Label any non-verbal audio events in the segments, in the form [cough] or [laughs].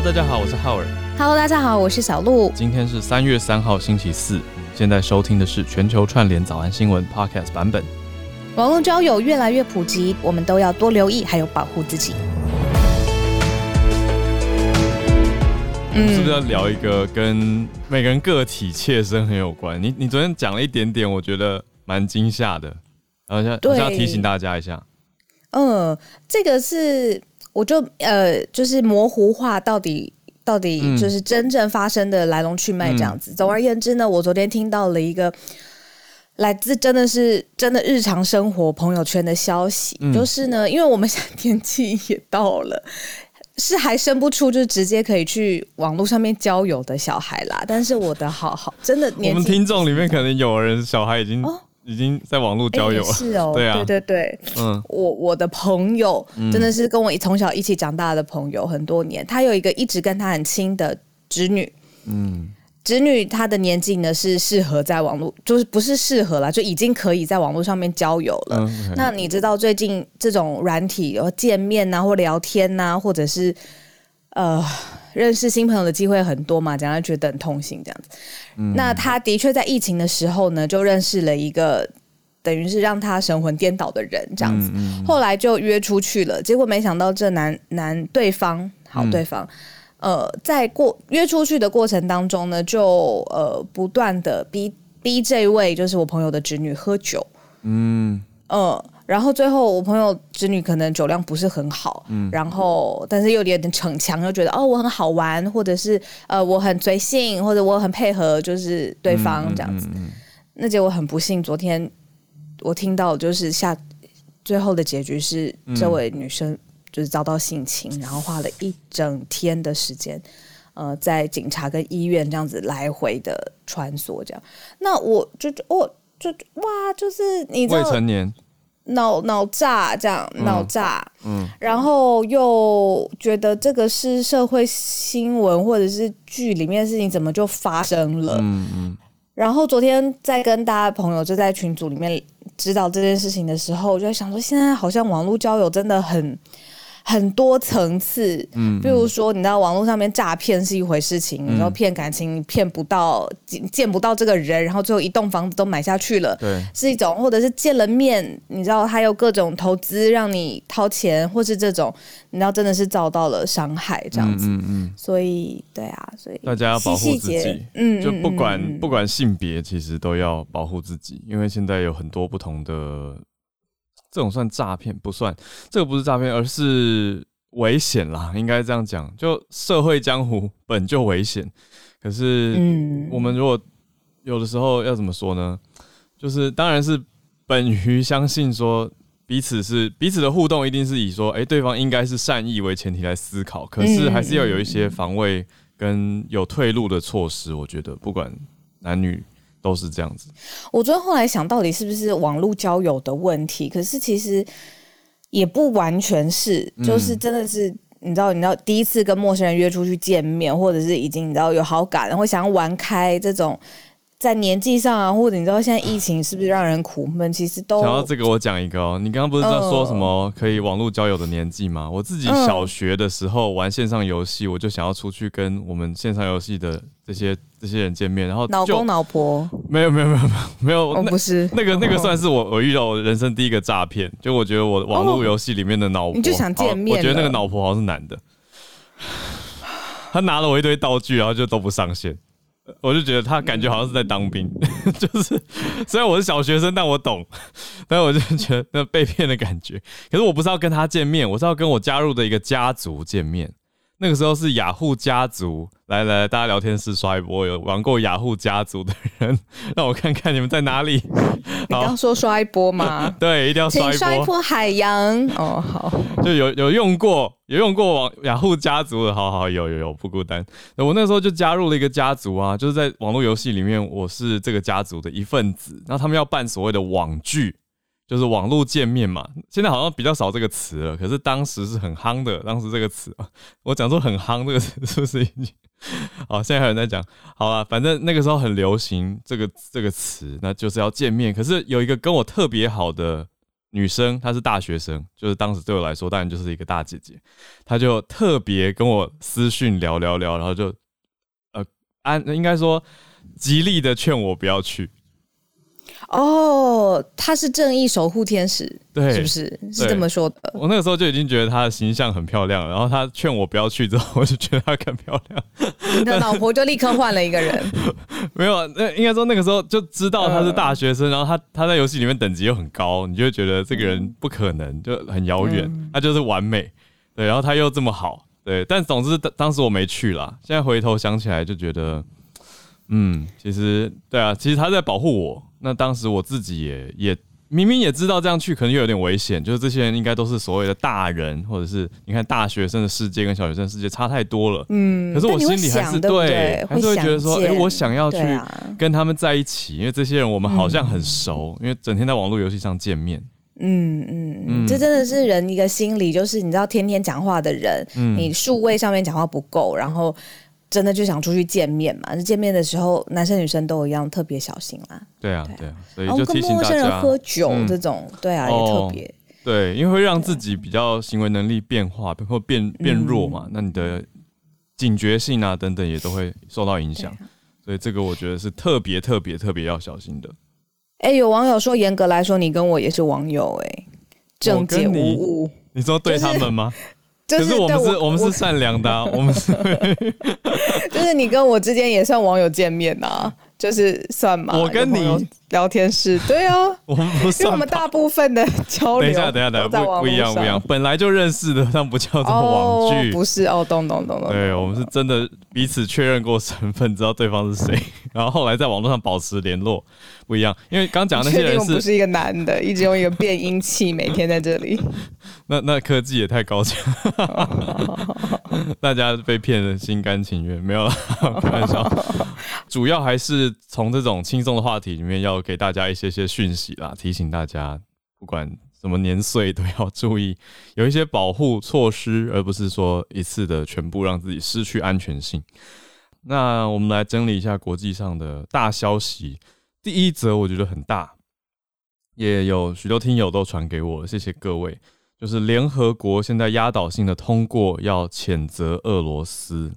Hello，大家好，我是浩尔。Hello，大家好，我是小鹿。今天是三月三号，星期四。你现在收听的是全球串联早安新闻 Podcast 版本。网络交友越来越普及，我们都要多留意，还有保护自己。是不是要聊一个跟每个人个体切身很有关？你你昨天讲了一点点，我觉得蛮惊吓的，然后想对我想要提醒大家一下。嗯，这个是我就呃，就是模糊化到底到底嗯就是真正发生的来龙去脉这样子。总而言之呢，我昨天听到了一个来自真的是真的日常生活朋友圈的消息，嗯就是呢，因为我们现在天气也到了。是还生不出，就是直接可以去网络上面交友的小孩啦。但是我的好好真的我们听众里面可能有人小孩已经、哦已经在网络交友了，哎是哦，[laughs] 对啊。对对对，嗯。我我的朋友真的是跟我从小一起长大的朋友，很多年。他有一个一直跟他很亲的侄女，嗯。侄女她的年纪呢是适合在网络，就是不是适合啦，就已经可以在网络上面交友了。嗯，那你知道最近这种软体然后见面呐、或聊天呐、或者是呃认识新朋友的机会很多嘛？讲来觉得很痛心这样子。那他的确在疫情的时候呢，就认识了一个等于是让他神魂颠倒的人这样子。后来就约出去了，结果没想到这男男对方好嗯对方。呃，在过约出去的过程当中呢，就呃不断的逼逼这位就是我朋友的侄女喝酒，嗯嗯，然后最后我朋友侄女可能酒量不是很好，嗯然后但是又有点逞强，又觉得哦我很好玩，或者是呃我很随性，或者我很配合，就是对方这样子。嗯嗯那结果很不幸，昨天我听到就是下最后的结局是嗯这位女生就是遭到性侵，然后花了一整天的时间。呃，在警察跟医院这样子来回的穿梭，这样，那我就我就哇，就是你知未，成年，脑脑炸这样，脑炸，嗯。然后又觉得这个是社会新闻或者是剧里面的事情，怎么就发生了？嗯嗯。然后昨天在跟大家朋友就在群组里面知道这件事情的时候，我就在想说，现在好像网络交友真的很很多层次，嗯，比如说，你知道网络上面诈骗是一回事情，嗯。然后骗感情，你骗不到见见不到这个人，然后最后一栋房子都买下去了，对，是一种，或者是见了面，你知道他有各种投资让你掏钱，或是这种，你知道真的是遭到了伤害这样子。嗯嗯所以，对啊，所以大家要保护自己嗯，嗯，就不管、不管性别，其实都要保护自己，因为现在有很多不同的，这种算诈骗不算，这个不是诈骗，而是危险啦，应该这样讲。就社会江湖本就危险，可是嗯我们如果有的时候要怎么说呢？就是当然是本于相信说彼此是彼此的互动，一定是以说，哎、对方应该是善意为前提来思考，可是还是要有一些防卫跟有退路的措施。我觉得不管男女都是这样子。我昨天后来想到底是不是网络交友的问题，可是其实也不完全是，嗯就是真的是。你知道，你知道，第一次跟陌生人约出去见面，或者是已经你知道有好感，然后想要玩开这种，在年纪上啊，或者你知道现在疫情是不是让人苦闷？其实都想到这个，我讲一个哦、你刚刚不是在说什么可以网络交友的年纪吗？我自己小学的时候玩线上游戏，我就想要出去跟我们线上游戏的这些这些人见面，然后就老公老婆，没有没有没有没有没有，哦，那不是，那个那个算是我我遇到我人生第一个诈骗，就我觉得我网络游戏里面的脑婆，哦。你就想见面我觉得那个了脑婆好像是男的，他拿了我一堆道具，然后就都不上线，我就觉得他感觉好像是在当兵，[laughs] 就是虽然我是小学生，但我懂，[laughs] 但我就觉得那被骗的感觉。可是我不是要跟他见面，我是要跟我加入的一个家族见面。那个时候是雅虎家族，来来，来大家聊天室刷一波，有玩过雅虎家族的人，[laughs] 让我看看你们在哪里。[laughs] 你刚说刷一波吗？[laughs] 对，一定要刷一波，请刷一波海洋。哦，好，就有有用过，有用过网雅虎家族的，好好有有有不孤单。我那时候就加入了一个家族啊，就是在网络游戏里面，我是这个家族的一份子。然后他们要办所谓的网剧，就是网络见面嘛。现在好像比较少这个词了，可是当时是很夯的。当时这个词啊，[laughs] 我讲说很夯这个词是不是已经？好，现在还有人在讲。好了，反正那个时候很流行这个这个词，那就是要见面。可是有一个跟我特别好的女生，她是大学生，就是当时对我来说，当然就是一个大姐姐，她就特别跟我私讯聊聊聊，然后就呃，安应该说极力的劝我不要去。哦，他是正义守护天使，对，是不是是这么说的？我那个时候就已经觉得他的形象很漂亮，然后他劝我不要去之后，我就觉得他更漂亮。你的老婆就立刻换了一个人。[laughs] 没有，那应该说那个时候就知道他是大学生，然后他他在游戏里面等级又很高，你就觉得这个人不可能，就很遥远，他就是完美。对，然后他又这么好，对，但总之当时我没去啦。现在回头想起来就觉得，嗯，其实对啊，其实他在保护我。那当时我自己也也明明也知道这样去可能又有点危险，就是这些人应该都是所谓的大人，或者是你看大学生的世界跟小学生世界差太多了。嗯，可是我心里还是对，还是会觉得说，哎，我想要去跟他们在一起，因为这些人我们好像很熟，因为整天在网络游戏上见面。嗯嗯嗯，这真的是人一个心理，就是你知道，天天讲话的人，你数位上面讲话不够，然后。真的就想出去见面嘛？那见面的时候，男生女生都一样，特别小心啦。对啊，对啊，所以就提醒大家，喝酒这种，对啊，也特别。对，因为会让自己比较行为能力变化，或变变弱嘛。那你的警觉性啊等等也都会受到影响。所以这个我觉得是特别特别特别要小心的。哎，有网友说，严格来说，你跟我也是网友哎，正解无误。你说对他们吗？可是我们是，我们是善良的，[laughs] 我们是，[laughs] 就是你跟我之间也算网友见面呐，就是算嘛。我跟你聊天室，对啊，[laughs] 我们不是，因为我们大部分的交流，等一下，等一下，等一下，不不一样，不一样，本来就认识的，但不叫做网剧，不是哦，懂懂懂懂。对，我们是真的彼此确认过身份，知道对方是谁，然后后来在网络上保持联络，不一样。因为刚讲那些人是不是一个男的，一直用一个变音器，每天在这里。[laughs] 那那科技也太高强，[laughs] 大家被骗的心甘情愿，没有 [laughs] 开玩笑。主要还是从这种轻松的话题里面，要给大家一些些讯息啦，提醒大家，不管什么年岁都要注意，有一些保护措施，而不是说一次的全部让自己失去安全性。那我们来整理一下国际上的大消息。第一则我觉得很大，也有许多听友都传给我，谢谢各位。就是联合国现在压倒性的通过要谴责俄罗斯，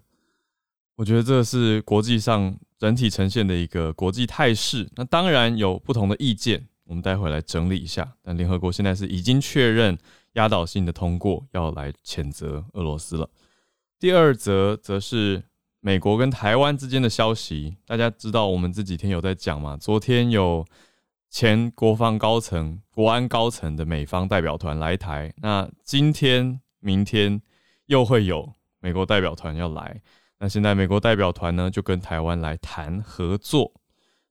我觉得这是国际上整体呈现的一个国际态势。那当然有不同的意见，我们待会来整理一下。但联合国现在是已经确认压倒性的通过要来谴责俄罗斯了。第二则则是美国跟台湾之间的消息，大家知道我们这几天有在讲嘛？昨天有。前国防高层、国安高层的美方代表团来台，那今天、明天又会有美国代表团要来。那现在美国代表团呢，就跟台湾来谈合作，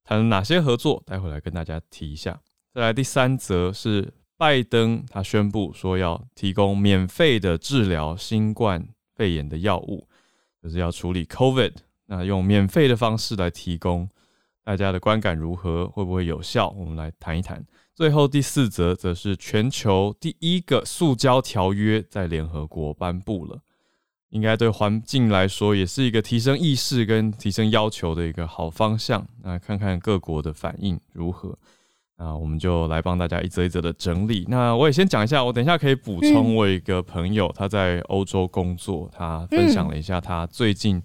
谈哪些合作？待会来跟大家提一下。再来第三则是拜登，他宣布说要提供免费的治疗新冠肺炎的药物，就是要处理 COVID，那用免费的方式来提供。大家的观感如何？会不会有效？我们来谈一谈。最后第四则则是全球第一个塑胶条约在联合国颁布了，应该对环境来说也是一个提升意识跟提升要求的一个好方向。那看看各国的反应如何？那我们就来帮大家一则一则的整理。那我也先讲一下，我等一下可以补充。我一个朋友他在欧洲工作，他分享了一下他最近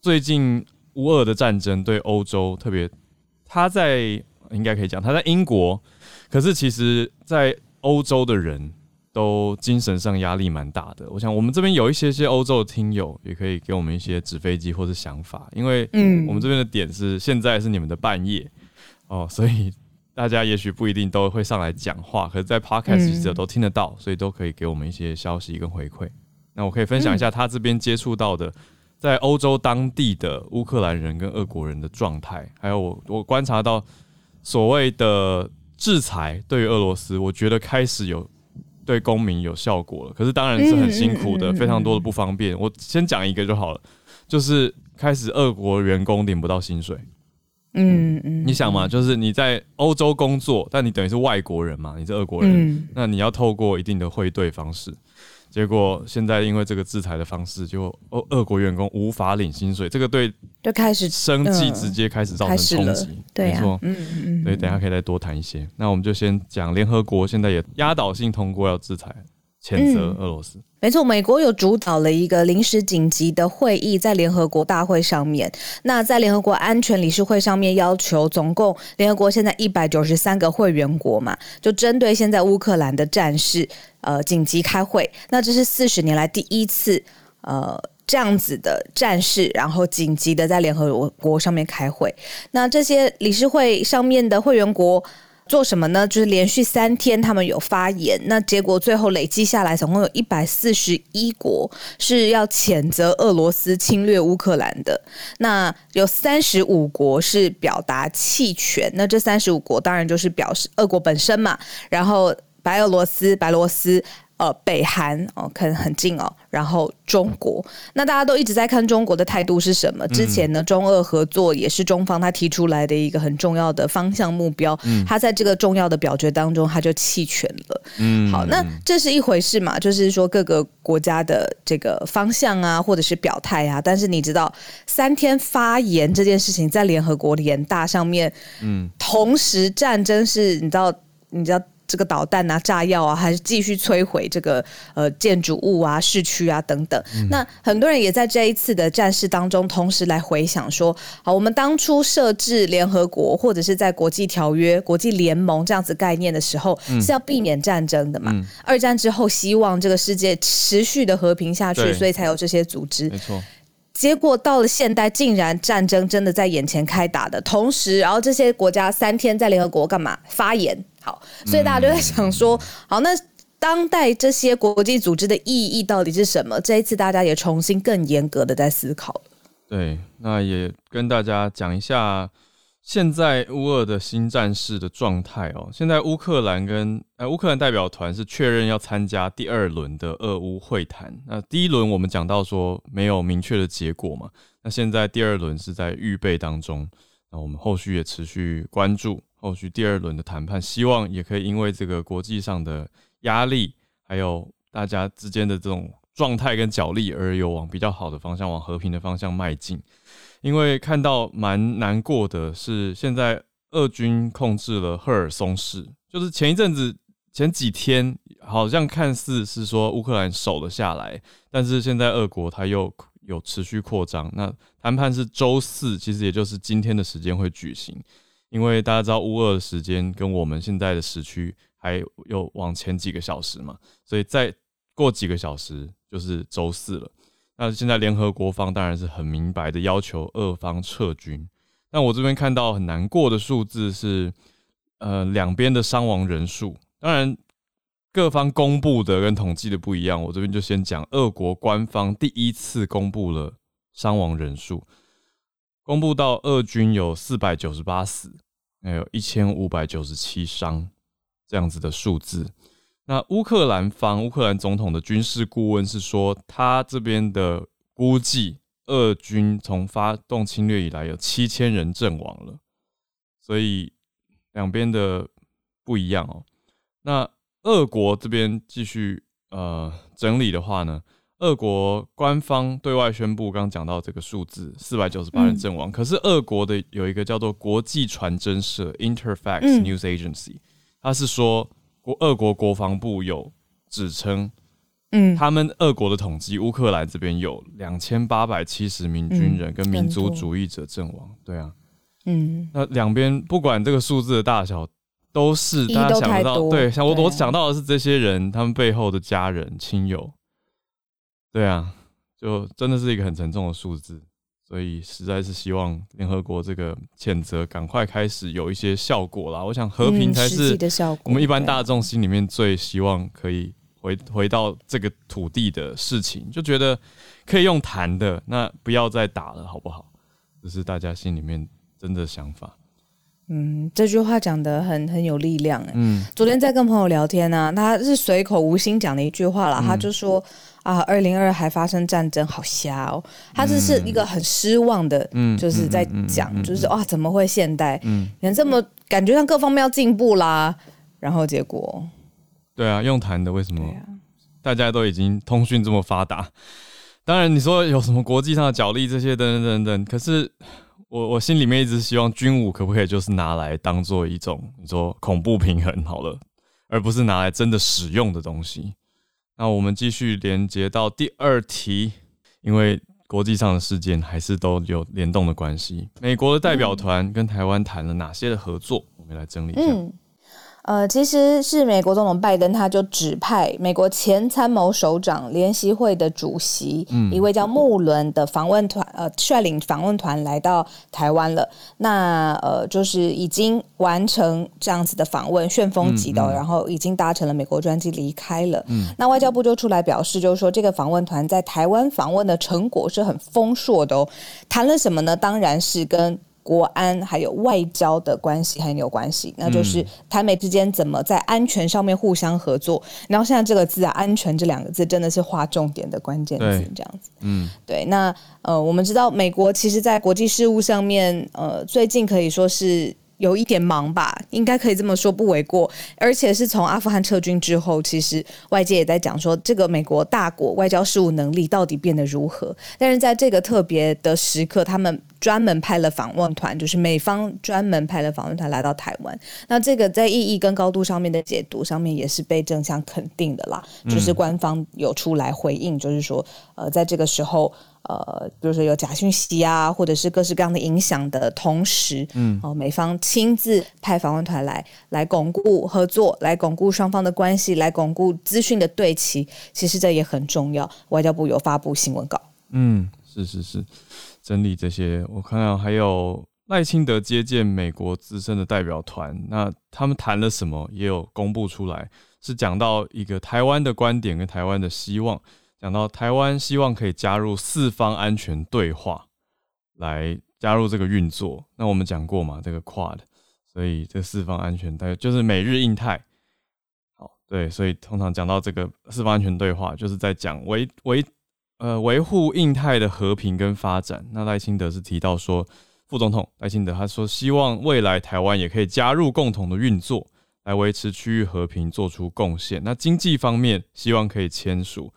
最近。乌俄的战争对欧洲特别，他在应该可以讲他在英国，可是其实，在欧洲的人都精神上压力蛮大的。我想我们这边有一些些欧洲的听友，也可以给我们一些纸飞机或者想法，因为嗯，我们这边的点是现在是你们的半夜哦，所以大家也许不一定都会上来讲话，可是，在 podcast 记者都听得到，所以都可以给我们一些消息跟回馈。那我可以分享一下他这边接触到的。在欧洲当地的乌克兰人跟俄国人的状态，还有我我观察到所谓的制裁对于俄罗斯，我觉得开始有对公民有效果了。可是当然是很辛苦的，非常多的不方便。我先讲一个就好了，就是开始俄国员工领不到薪水。嗯嗯，你想嘛，就是你在欧洲工作，但你等于是外国人嘛，你是俄国人，嗯那你要透过一定的汇兑方式。结果现在因为这个制裁的方式，就俄俄国员工无法领薪水，这个对就开始生计嗯直接开始造成冲击。，对啊没错，。嗯嗯嗯，所以等一下可以再多谈一些。那我们就先讲联合国现在也压倒性通过要制裁，谴责嗯俄罗斯。没错，美国有主导了一个临时紧急的会议，在联合国大会上面。那在联合国安全理事会上面，要求总共联合国现在一百九十三个会员国嘛，就针对现在乌克兰的战事，呃，紧急开会。那这是四十年来第一次，呃。这样子的战事，然后紧急的在联合国上面开会。那这些理事会上面的会员国做什么呢？就是连续三天他们有发言，那结果最后累计下来，总共有一百四十一国是要谴责俄罗斯侵略乌克兰的。那有三十五国是表达弃权，那这三十五国当然就是表示俄国本身嘛，然后白俄罗斯、白罗斯。呃，北韩哦，可能很近哦，然后中国，那大家都一直在看中国的态度是什么？之前呢，中俄合作也是中方他提出来的一个很重要的方向目标，他在这个重要的表决当中，他就弃权了。嗯，好，那这是一回事嘛，就是说各个国家的这个方向啊，或者是表态啊。但是你知道，三天发言这件事情在联合国联大上面，嗯，同时战争是，你知道，你知道。这个导弹啊、炸药啊，还是继续摧毁这个呃建筑物啊、市区啊等等。那很多人也在这一次的战事当中，同时来回想说，好，我们当初设置联合国或者是在国际条约、国际联盟这样子概念的时候，是要避免战争的嘛。二战之后，希望这个世界持续的和平下去，所以才有这些组织。没错，结果到了现代，竟然战争真的在眼前开打的同时，然后这些国家三天在联合国干嘛发言？好，所以大家就在想说，好，那当代这些国际组织的意义到底是什么？这一次大家也重新更严格的在思考。对，那也跟大家讲一下现在乌俄的新战事的状态哦。现在乌克兰跟呃乌克兰代表团是确认要参加第二轮的俄乌会谈。那第一轮我们讲到说没有明确的结果嘛，那现在第二轮是在预备当中。那我们后续也持续关注后续第二轮的谈判，希望也可以因为这个国际上的压力，还有大家之间的这种状态跟角力，而有往比较好的方向、往和平的方向迈进。因为看到蛮难过的是，现在俄军控制了赫尔松市，就是前一阵子、前几天好像看似是说乌克兰守了下来，但是现在俄国它又有持续扩张。那谈判是周四，其实也就是今天的时间会举行，因为大家知道乌俄的时间跟我们现在的时区还有往前几个小时嘛，所以再过几个小时就是周四了。那现在联合国方当然是很明白的要求俄方撤军。但我这边看到很难过的数字是，呃，两边的伤亡人数，当然各方公布的跟统计的不一样。我这边就先讲，俄国官方第一次公布了伤亡人数，公布到俄军有四百九十八死，还有一千五百九十七伤这样子的数字。那乌克兰方，乌克兰总统的军事顾问是说，他这边的估计，俄军从发动侵略以来有七千人阵亡了，所以两边的不一样哦。那俄国这边继续呃整理的话呢，俄国官方对外宣布，刚刚讲到这个数字四百九十八人阵亡，可是俄国的有一个叫做国际传真社 Interfax 嗯 News Agency，他是说。国俄国国防部有指称，嗯，他们俄国的统计，乌克兰这边有两千八百七十名军人跟民族主义者阵亡。对啊，嗯，那两边不管这个数字的大小，都是大家想不到。对，想我我想到的是这些人他们背后的家人亲友。对啊，就真的是一个很沉重的数字。所以实在是希望联合国这个谴责赶快开始有一些效果啦。我想和平才是我们一般大众心里面最希望可以回回到这个土地的事情，就觉得可以用谈的，那不要再打了，好不好？这是大家心里面真的想法。嗯，这句话讲的很很有力量。嗯，昨天在跟朋友聊天呢，他是随口无心讲的一句话啦，他就说啊，二零二还发生战争，好瞎哦。他这是一个很失望的，嗯，就是在讲，就是哇，怎么会现代，嗯，连这么感觉上各方面要进步啦，然后结果，对啊，用谈的为什么？大家都已经通讯这么发达，当然你说有什么国际上的角力这些等等等等，可是。我我心里面一直希望军武可不可以就是拿来当做一种你说恐怖平衡好了，而不是拿来真的使用的东西。那我们继续连接到第二题，因为国际上的事件还是都有联动的关系。美国的代表团跟台湾谈了哪些的合作？我们来整理一下。呃，其实是美国总统拜登，他就指派美国前参谋首长联席会的主席，一位叫穆伦的访问团，呃，率领访问团来到台湾了。那呃，就是已经完成这样子的访问，旋风级的，然后已经搭乘了美国专机离开了。那外交部就出来表示，就是说这个访问团在台湾访问的成果是很丰硕的哦。谈了什么呢？当然是跟。国安还有外交的关系很有关系，那就是台美之间怎么在安全上面互相合作。然后现在这个字啊，安全这两个字真的是划重点的关键字，这样子。嗯，对。那呃，我们知道美国其实，在国际事务上面，呃，最近可以说是。有一点忙吧，应该可以这么说不为过。而且是从阿富汗撤军之后，其实外界也在讲说，这个美国大国外交事务能力到底变得如何。但是在这个特别的时刻，他们专门派了访问团，就是美方专门派了访问团来到台湾。那这个在意义跟高度上面的解读上面，也是被正向肯定的啦。就是官方有出来回应，就是说，呃，在这个时候。呃，比如说有假讯息啊，或者是各式各样的影响的同时，嗯，哦，美方亲自派访问团来，来巩固合作，来巩固双方的关系，来巩固资讯的对齐，其实这也很重要。外交部有发布新闻稿，嗯，是是是，整理这些。我看到还有赖清德接见美国资深的代表团，那他们谈了什么，也有公布出来，是讲到一个台湾的观点跟台湾的希望。讲到台湾希望可以加入四方安全对话，来加入这个运作。那我们讲过嘛，这个 Quad，所以这四方安全对就是美日印泰。好，对，所以通常讲到这个四方安全对话，就是在讲维维呃维护印太的和平跟发展。那赖清德是提到说，副总统赖清德他说，希望未来台湾也可以加入共同的运作，来维持区域和平，做出贡献。那经济方面，希望可以签署。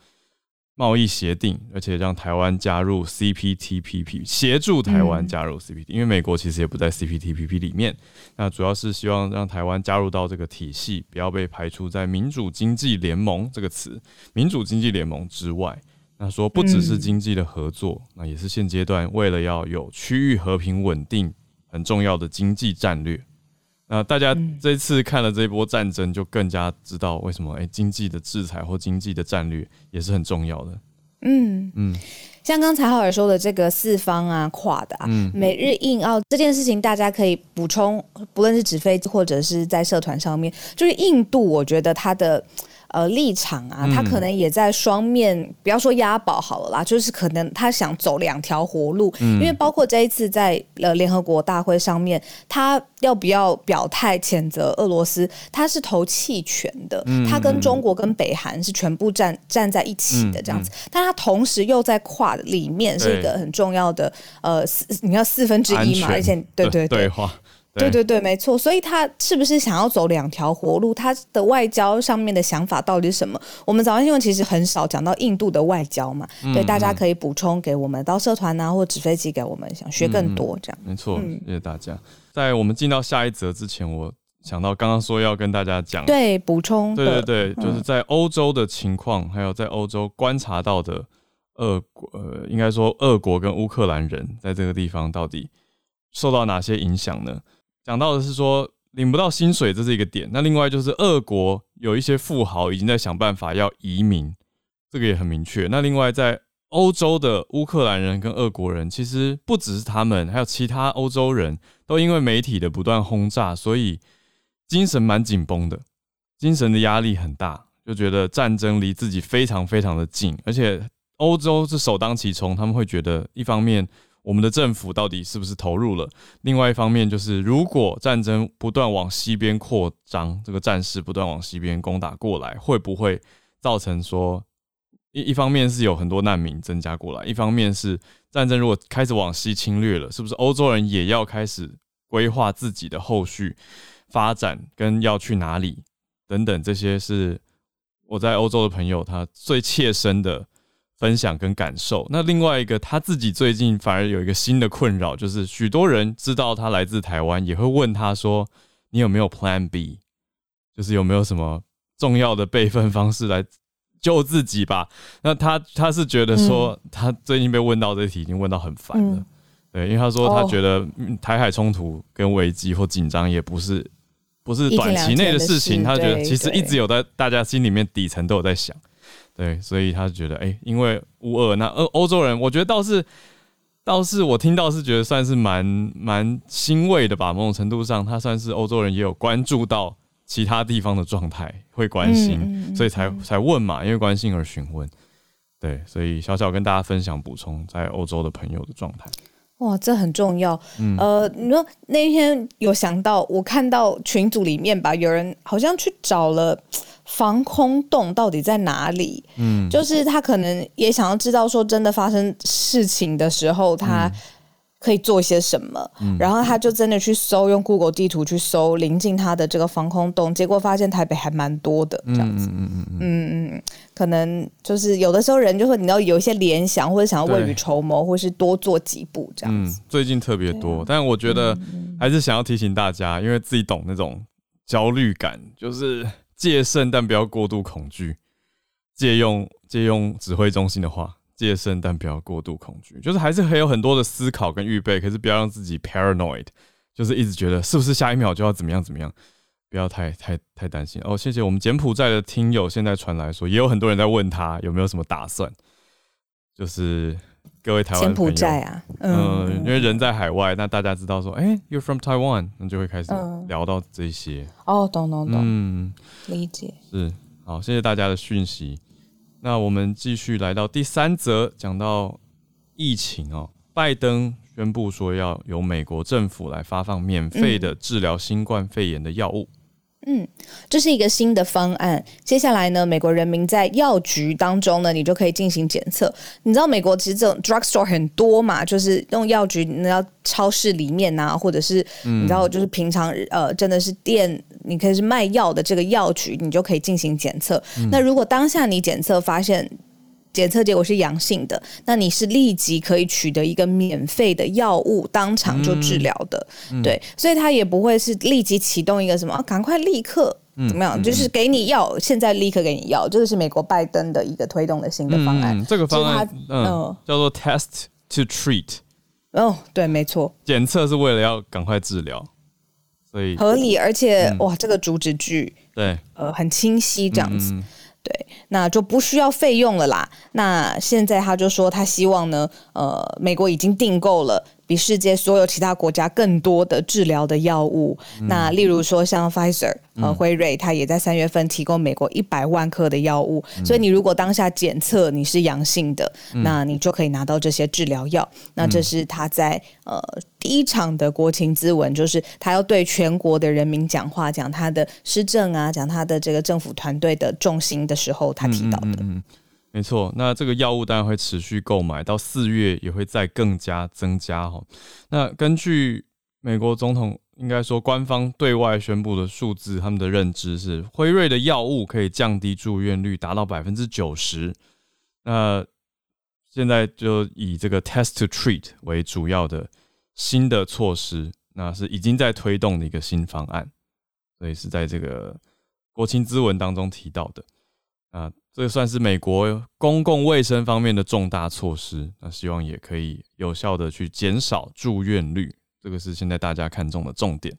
贸易协定，而且让台湾加入 CPTPP，协助台湾加入 CPT，因为美国其实也不在 CPTPP 里面。那主要是希望让台湾加入到这个体系，不要被排除在民主经济联盟这个词、民主经济联盟之外。那说不只是经济的合作，那也是现阶段为了要有区域和平稳定很重要的经济战略。那大家这次看了这一波战争，就更加知道为什么哎，经济的制裁或经济的战略也是很重要的。嗯嗯，像刚才浩尔说的这个四方啊、跨的啊，美日印澳这件事情，大家可以补充，不论是纸飞机或者是在社团上面，就是印度，我觉得它的。呃，立场啊，他可能也在双面，不要说押宝好了啦，就是可能他想走两条活路，因为包括这一次在呃联合国大会上面，他要不要表态谴责俄罗斯，他是投弃权的，他跟中国跟北韩是全部站站在一起的这样子，但他同时又在跨里面是一个很重要的呃四，你要四分之一嘛，而且对对对。对对对对，没错。所以他是不是想要走两条活路？他的外交上面的想法到底是什么？我们早上新闻其实很少讲到印度的外交嘛，对，大家可以补充给我们到社团啊，或纸飞机给我们，想学更多这样。没错，谢谢大家。在我们进到下一则之前，我想到刚刚说要跟大家讲，对，补充，对对对，就是在欧洲的情况，还有在欧洲观察到的俄国，呃，应该说俄国跟乌克兰人在这个地方到底受到哪些影响呢？讲到的是说领不到薪水，这是一个点。那另外就是俄国有一些富豪已经在想办法要移民，这个也很明确。那另外在欧洲的乌克兰人跟俄国人，其实不只是他们，还有其他欧洲人都因为媒体的不断轰炸，所以精神蛮紧绷的，精神的压力很大，就觉得战争离自己非常非常的近，而且欧洲是首当其冲，他们会觉得一方面我们的政府到底是不是投入了？另外一方面就是，如果战争不断往西边扩张，这个战事不断往西边攻打过来，会不会造成说一一方面是有很多难民增加过来，一方面是战争如果开始往西侵略了，是不是欧洲人也要开始规划自己的后续发展跟要去哪里等等？这些是我在欧洲的朋友他最切身的。分享跟感受。那另外一个，他自己最近反而有一个新的困扰，就是许多人知道他来自台湾，也会问他说：“你有没有 Plan B？就是有没有什么重要的备份方式来救自己吧？”那他他是觉得说，他最近被问到这题，已经问到很烦了。对，因为他说他觉得台海冲突跟危机或紧张也不是不是短期内的事情，他觉得其实一直有在大家心里面底层都有在想。对，所以他觉得，哎，因为乌俄，那欧欧洲人，我觉得倒是，倒是我听到是觉得算是蛮蛮欣慰的吧。某种程度上，他算是欧洲人也有关注到其他地方的状态，会关心，所以才才问嘛，因为关心而询问。对，所以小小跟大家分享补充，在欧洲的朋友的状态。哇，这很重要。嗯呃，你说那天有想到，我看到群组里面吧，有人好像去找了。防空洞到底在哪里？嗯，就是他可能也想要知道，说真的发生事情的时候，他可以做些什么。然后他就真的去搜，用 Google 地图去搜临近他的这个防空洞，结果发现台北还蛮多的这样子。嗯嗯嗯嗯嗯，可能就是有的时候人就会你要有一些联想，或者想要未雨绸缪，或是多做几步这样子。最近特别多，但我觉得还是想要提醒大家，因为自己懂那种焦虑感，就是。戒慎，但不要过度恐惧。借用借用指挥中心的话，戒慎，但不要过度恐惧。就是还是很有很多的思考跟预备，可是不要让自己 paranoid，就是一直觉得是不是下一秒就要怎么样怎么样，不要太太太担心。哦，谢谢我们柬埔寨的听友，现在传来说，也有很多人在问他有没有什么打算，就是。各位台湾柬埔寨啊，嗯，因为人在海外，那大家知道说，哎，You're from Taiwan，那就会开始聊到这些。哦，懂懂懂，嗯，理解是好，谢谢大家的讯息。那我们继续来到第三则，讲到疫情哦，拜登宣布说要由美国政府来发放免费的治疗新冠肺炎的药物。嗯，这是一个新的方案。接下来呢，美国人民在药局当中呢，你就可以进行检测。你知道美国其实这种 drug store 很多嘛，就是用药局，你知道超市里面呐，或者是你知道，就是平常呃，真的是店，你可以是卖药的这个药局，你就可以进行检测。那如果当下你检测发现，检测结果是阳性的，那你是立即可以取得一个免费的药物，当场就治疗的，对，所以他也不会是立即启动一个什么，赶快立刻怎么样，就是给你药，现在立刻给你药，这个是美国拜登的一个推动的新的方案，这个方案嗯叫做 test to treat，哦，对，没错，检测是为了要赶快治疗，所以合理，而且哇，这个主旨句对，呃，很清晰这样子。对，那就不需要费用了啦。那现在他就说，他希望呢，呃，美国已经订购了。比世界所有其他国家更多的治疗的药物，那例如说像 Pfizer 和辉瑞，它也在三月份提供美国一百万克的药物，所以你如果当下检测你是阳性的，那你就可以拿到这些治疗药。那这是他在呃第一场的国情咨文，就是他要对全国的人民讲话，讲他的施政啊，讲他的这个政府团队的重心的时候，他提到的。没错，那这个药物当然会持续购买，到四月也会再更加增加哈。那根据美国总统应该说官方对外宣布的数字，他们的认知是辉瑞的药物可以降低住院率达到百分之九十。那现在就以这个 test to treat 为主要的新的措施，那是已经在推动的一个新方案，所以是在这个国情咨文当中提到的啊。这算是美国公共卫生方面的重大措施，那希望也可以有效的去减少住院率，这个是现在大家看中的重点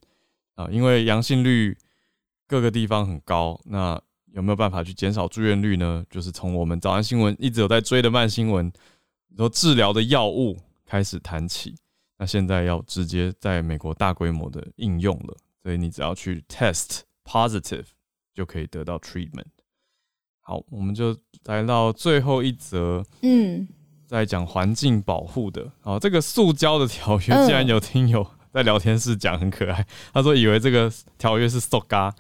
啊，因为阳性率各个地方很高，那有没有办法去减少住院率呢？就是从我们早安新闻一直有在追的慢新闻，说治疗的药物开始谈起，那现在要直接在美国大规模的应用了，所以你只要去 test positive 就可以得到 treatment。好，我们就来到最后一则。嗯，在讲环境保护的。好，这个塑胶的条约，竟然有听友在聊天室讲很可爱，[laughs] 他说以为这个条约是塑嘎，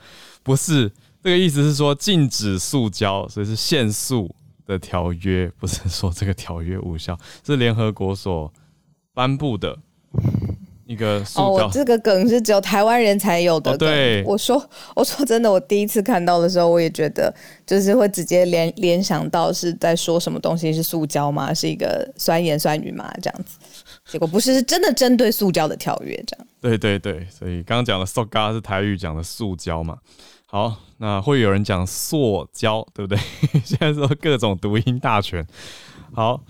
不是，这个意思是说禁止塑胶，所以是限塑的条约，不是说这个条约无效，是联合国所颁布的。一个哦，这个梗是只有台湾人才有的。对，我说，我说真的，我第一次看到的时候，我也觉得就是会直接联联想到是在说什么东西是塑胶吗？是一个酸言酸语吗？这样子，结果不是，是真的针对塑胶的条约这样。对对对，所以刚刚讲的塑胶是台语讲的塑胶嘛？好，那会有人讲塑胶，对不对？[laughs] 现在说各种读音大全。好，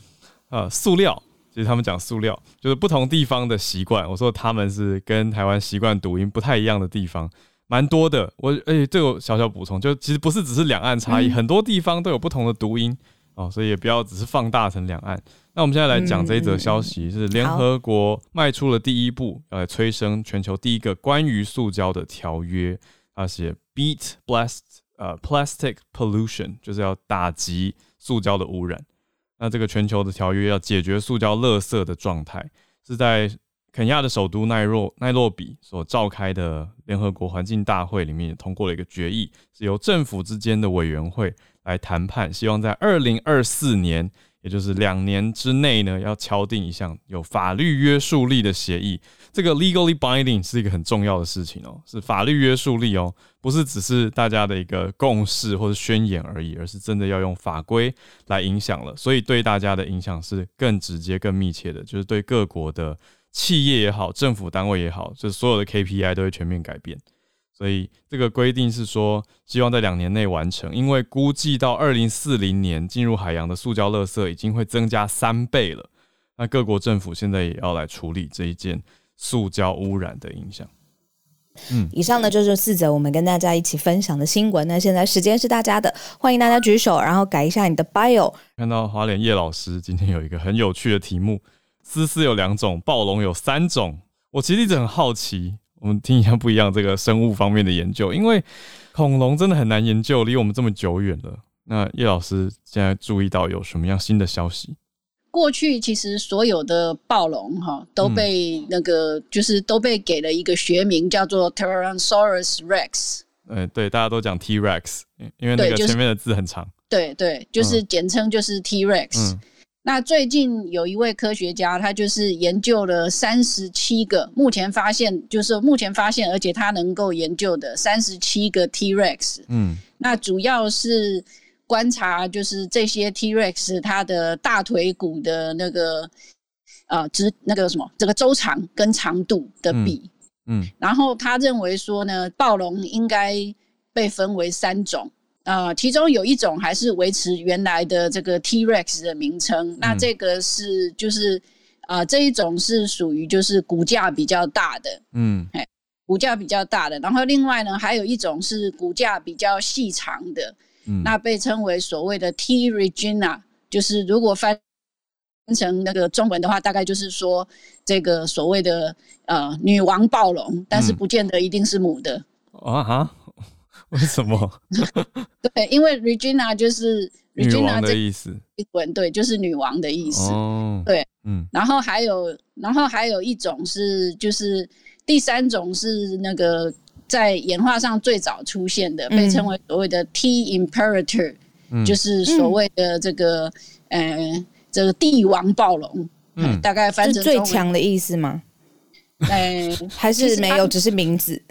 呃，塑料。他们讲塑料，就是不同地方的习惯。我说他们是跟台湾习惯读音不太一样的地方，蛮多的。我哎，这个小小补充，就其实不是只是两岸差异，很多地方都有不同的读音哦，所以也不要只是放大成两岸。那我们现在来讲这一则消息，是联合国迈出了第一步，要来催生全球第一个关于塑胶的条约。它写 Beat Blast 呃 Plastic Pollution，就是要打击塑胶的污染。那这个全球的条约要解决塑胶垃圾的状态，是在肯亚的首都奈若奈洛比所召开的联合国环境大会里面通过了一个决议，是由政府之间的委员会来谈判，希望在二零二四年。也就是两年之内呢，要敲定一项有法律约束力的协议。这个 legally binding 是一个很重要的事情哦，是法律约束力哦，不是只是大家的一个共识或者宣言而已，而是真的要用法规来影响了。所以对大家的影响是更直接、更密切的，就是对各国的企业也好、政府单位也好，就是所有的 KPI 都会全面改变。所以这个规定是说，希望在两年内完成，因为估计到二零四零年进入海洋的塑胶垃圾已经会增加三倍了。那各国政府现在也要来处理这一件塑胶污染的影响。嗯，以上呢就是四则我们跟大家一起分享的新闻。那现在时间是大家的，欢迎大家举手，然后改一下你的 bio。看到华联叶老师今天有一个很有趣的题目：丝丝有两种，暴龙有三种。我其实一直很好奇。我们听一下不一样这个生物方面的研究，因为恐龙真的很难研究，离我们这么久远了。那叶老师现在注意到有什么样新的消息？过去其实所有的暴龙哈都被那个就是都被给了一个学名叫做 Tyrannosaurus Rex。嗯，对，大家都讲 T Rex，因为那个前面的字很长。对对，就是简称就是 T Rex。那最近有一位科学家，他就是研究了三十七个，目前发现就是目前发现，而且他能够研究的三十七个 T Rex。嗯，那主要是观察就是这些 T Rex 它的大腿骨的那个呃直那个什么这个周长跟长度的比。嗯，然后他认为说呢，暴龙应该被分为三种。呃，其中有一种还是维持原来的这个 T Rex 的名称，那这个是就是啊这一种是属于就是骨架比较大的，嗯，哎，骨架比较大的。然后另外呢，还有一种是骨架比较细长的，嗯，那被称为所谓的 T Regina，就是如果翻成那个中文的话，大概就是说这个所谓的呃女王暴龙，但是不见得一定是母的。啊哈。[laughs] 为什么？[laughs] 对，因为 Regina 就是女王的意思，英文对，就是女王的意思。哦，对，嗯，然后还有，然后还有一种是，就是第三种是那个在演化上最早出现的，被称为所谓的 T Imperator，就是所谓的这个呃这个帝王暴龙。嗯，大概翻成最强的意思吗？哎，[laughs] 还是没有，只是名字。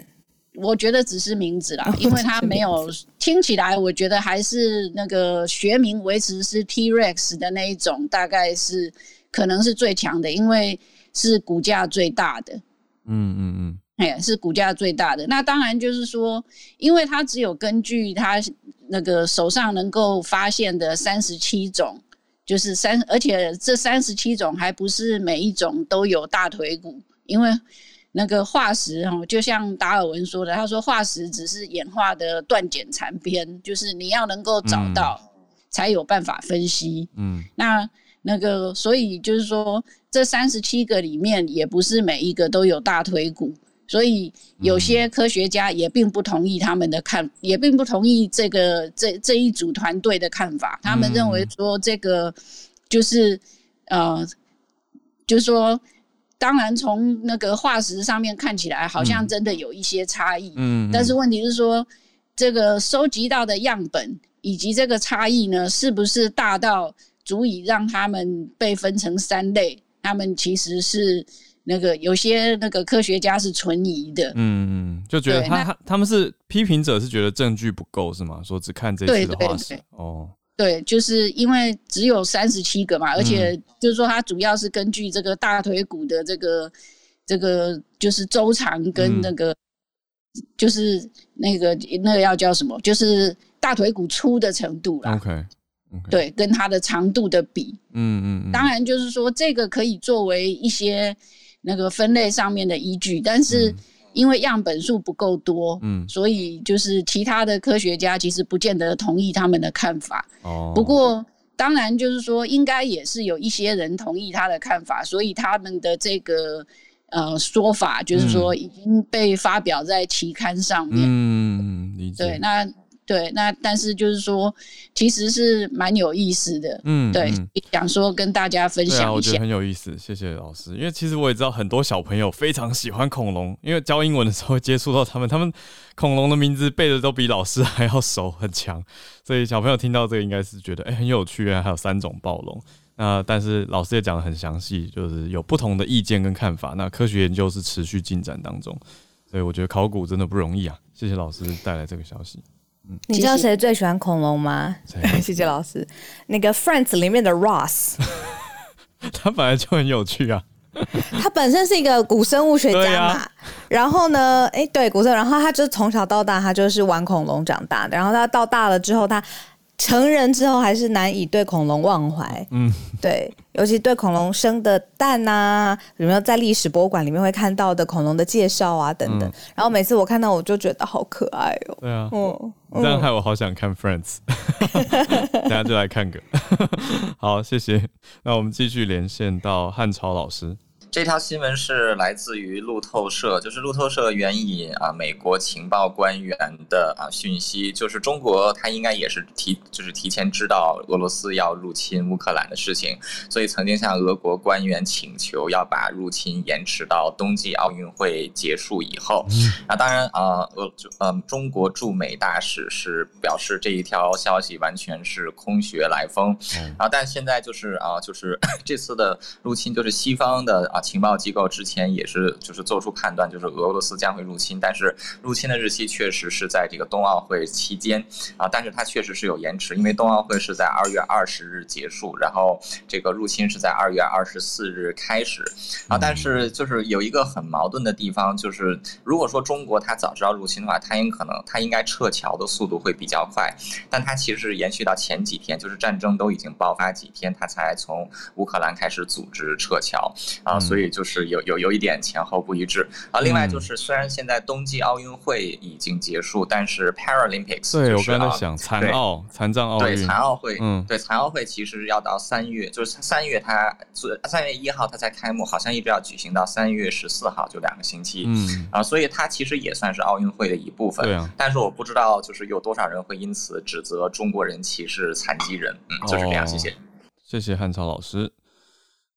我觉得只是名字啦，因为它没有听起来，我觉得还是那个学名维持是 T Rex 的那一种，大概是可能是最强的，因为是骨架最大的。嗯嗯嗯，哎，是骨架最大的。那当然就是说，因为它只有根据它那个手上能够发现的三十七种，就是三，而且这三十七种还不是每一种都有大腿骨，因为。那个化石哦，就像达尔文说的，他说化石只是演化的断简残篇，就是你要能够找到，才有办法分析。嗯，那那个，所以就是说，这三十七个里面，也不是每一个都有大腿骨，所以有些科学家也并不同意他们的看，也并不同意这个这这一组团队的看法。他们认为说，这个就是。呃，就是说，当然从那个化石上面看起来，好像真的有一些差异。嗯，但是问题是说，这个收集到的样本以及这个差异呢，是不是大到足以让他们被分成三类？他们其实是。那个有些那个科学家是存疑的，嗯嗯，就觉得他他们是批评者是觉得证据不够是吗？说只看这次的化石哦，对，就是因为只有三十七个嘛，而且就是说它主要是根据这个大腿骨的这个这个就是周长跟那个就是那个那个要叫什么，就是大腿骨粗的程度啦。OK。对，跟它的长度的比，嗯嗯，当然就是说这个可以作为一些那个分类上面的依据，但是因为样本数不够多，嗯，所以就是其他的科学家其实不见得同意他们的看法。哦，不过当然就是说应该也是有一些人同意他的看法，所以他们的这个呃说法就是说已经被发表在期刊上面。嗯，理解。对，那。对，那但是就是说，其实是蛮有意思的，嗯，对，想说跟大家分享一下，我觉得很有意思，谢谢老师。因为其实我也知道很多小朋友非常喜欢恐龙，因为教英文的时候接触到他们，他们恐龙的名字背的都比老师还要熟，很强。所以小朋友听到这个应该是觉得哎很有趣啊，还有三种暴龙。那但是老师也讲的很详细，就是有不同的意见跟看法。那科学研究是持续进展当中，所以我觉得考古真的不容易啊。谢谢老师带来这个消息。你知道谁最喜欢恐龙吗？[laughs] 谢谢老师。那个《Friends》里面的 Ross，[laughs] 他本来就很有趣啊。他本身是一个古生物学家嘛，然后呢，哎，对，古生，然后他就是从小到大，他就是玩恐龙长大的。然后他到大了之后，他。成人之后还是难以对恐龙忘怀，嗯，对，尤其对恐龙生的蛋呐，有没有在历史博物馆里面会看到的恐龙的介绍啊等等。然后每次我看到我就觉得好可爱哦。对啊，嗯，这样害我好想看 Friends，[laughs] 大家就来看个。[laughs] 好，谢谢。那我们继续连线到汉朝老师。这条新闻是来自于路透社，就是路透社援引啊美国情报官员的啊讯息，就是中国他应该也是提就是提前知道俄罗斯要入侵乌克兰的事情，所以曾经向俄国官员请求要把入侵延迟到冬季奥运会结束以后。啊，当然啊俄嗯中国驻美大使是表示这一条消息完全是空穴来风。然啊，但现在就是啊就是 [coughs] 这次的入侵就是西方的啊。情报机构之前也是就是做出判断，就是俄罗斯将会入侵，但是入侵的日期确实是在这个冬奥会期间啊，但是它确实是有延迟，因为冬奥会是在二月二十日结束，然后这个入侵是在二月二十四日开始。啊，但是就是有一个很矛盾的地方，就是如果说中国它早知道入侵的话，它应可能它应该撤侨的速度会比较快，但它其实是延续到前几天，就是战争都已经爆发几天，它才从乌克兰开始组织撤侨。啊。所以就是有有有一点前后不一致啊。另外就是，虽然现在冬季奥运会已经结束，但是 Paralympics 对我刚才想残奥残障奥运对残奥会嗯对残奥会其实要到三月，就是三月它三月一号它才开幕，好像一直要举行到三月十四号，就两个星期嗯啊，所以它其实也算是奥运会的一部分对啊。但是我不知道就是有多少人会因此指责中国人歧视残疾人嗯就是这样谢谢谢谢汉超老师。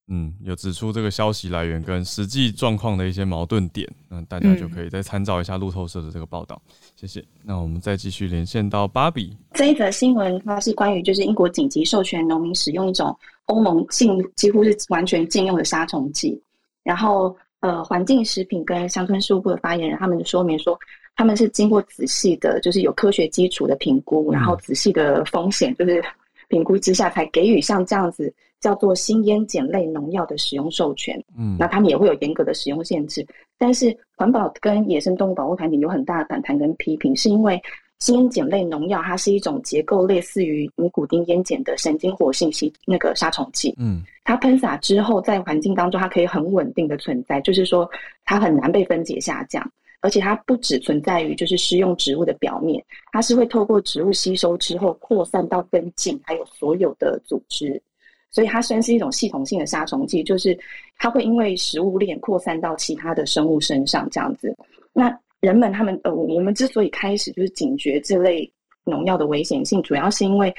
嗯，有指出这个消息来源跟实际状况的一些矛盾点，那大家就可以再参照一下路透社的这个报道。谢谢。那我们再继续连线到芭比。这一则新闻它是关于就是英国紧急授权农民使用一种欧盟禁几乎是完全禁用的杀虫剂。然后呃，环境食品跟乡村事务部的发言人他们说明说，他们是经过仔细的，就是有科学基础的评估，然后仔细的风险就是评估之下才给予像这样子。叫做新烟碱类农药的使用授权，嗯，那他们也会有严格的使用限制。但是环保跟野生动物保护团体有很大的反弹跟批评，是因为新烟碱类农药它是一种结构类似于尼古丁烟碱的神经活性吸那个杀虫剂，嗯，它喷洒之后在环境当中它可以很稳定的存在，就是说它很难被分解下降，而且它不只存在于就是食用植物的表面，它是会透过植物吸收之后扩散到根茎，还有所有的组织。所以它算是一种系统性的杀虫剂，就是它会因为食物链扩散到其他的生物身上这样子。那人们他们呃，我们之所以开始就是警觉这类农药的危险性，主要是因为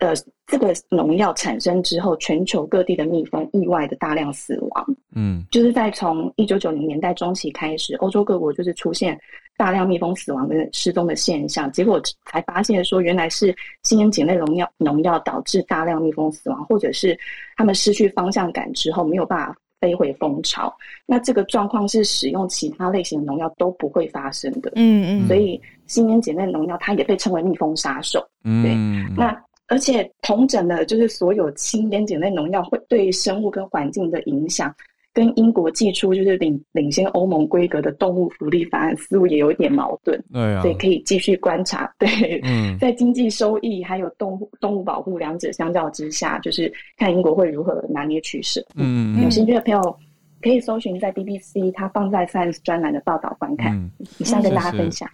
呃，这个农药产生之后，全球各地的蜜蜂意外的大量死亡。嗯，就是在从一九九零年代中期开始，欧洲各国就是出现大量蜜蜂死亡跟失踪的现象，结果才发现说，原来是新烟碱类农药农药导致大量蜜蜂死亡，或者是它们失去方向感之后没有办法飞回蜂巢。那这个状况是使用其他类型的农药都不会发生的。嗯嗯，所以新烟碱类农药它也被称为蜜蜂杀手。嗯，对，那。而且同整的，就是所有氢烟碱类农药会对生物跟环境的影响，跟英国寄出就是领领先欧盟规格的动物福利法案，似乎也有一点矛盾。对啊，所以可以继续观察。对，嗯，在经济收益还有动物动物保护两者相较之下，就是看英国会如何拿捏取舍。嗯，有兴趣的朋友可以搜寻在 BBC 它放在 Science 专栏的报道观看。以上跟大家分享。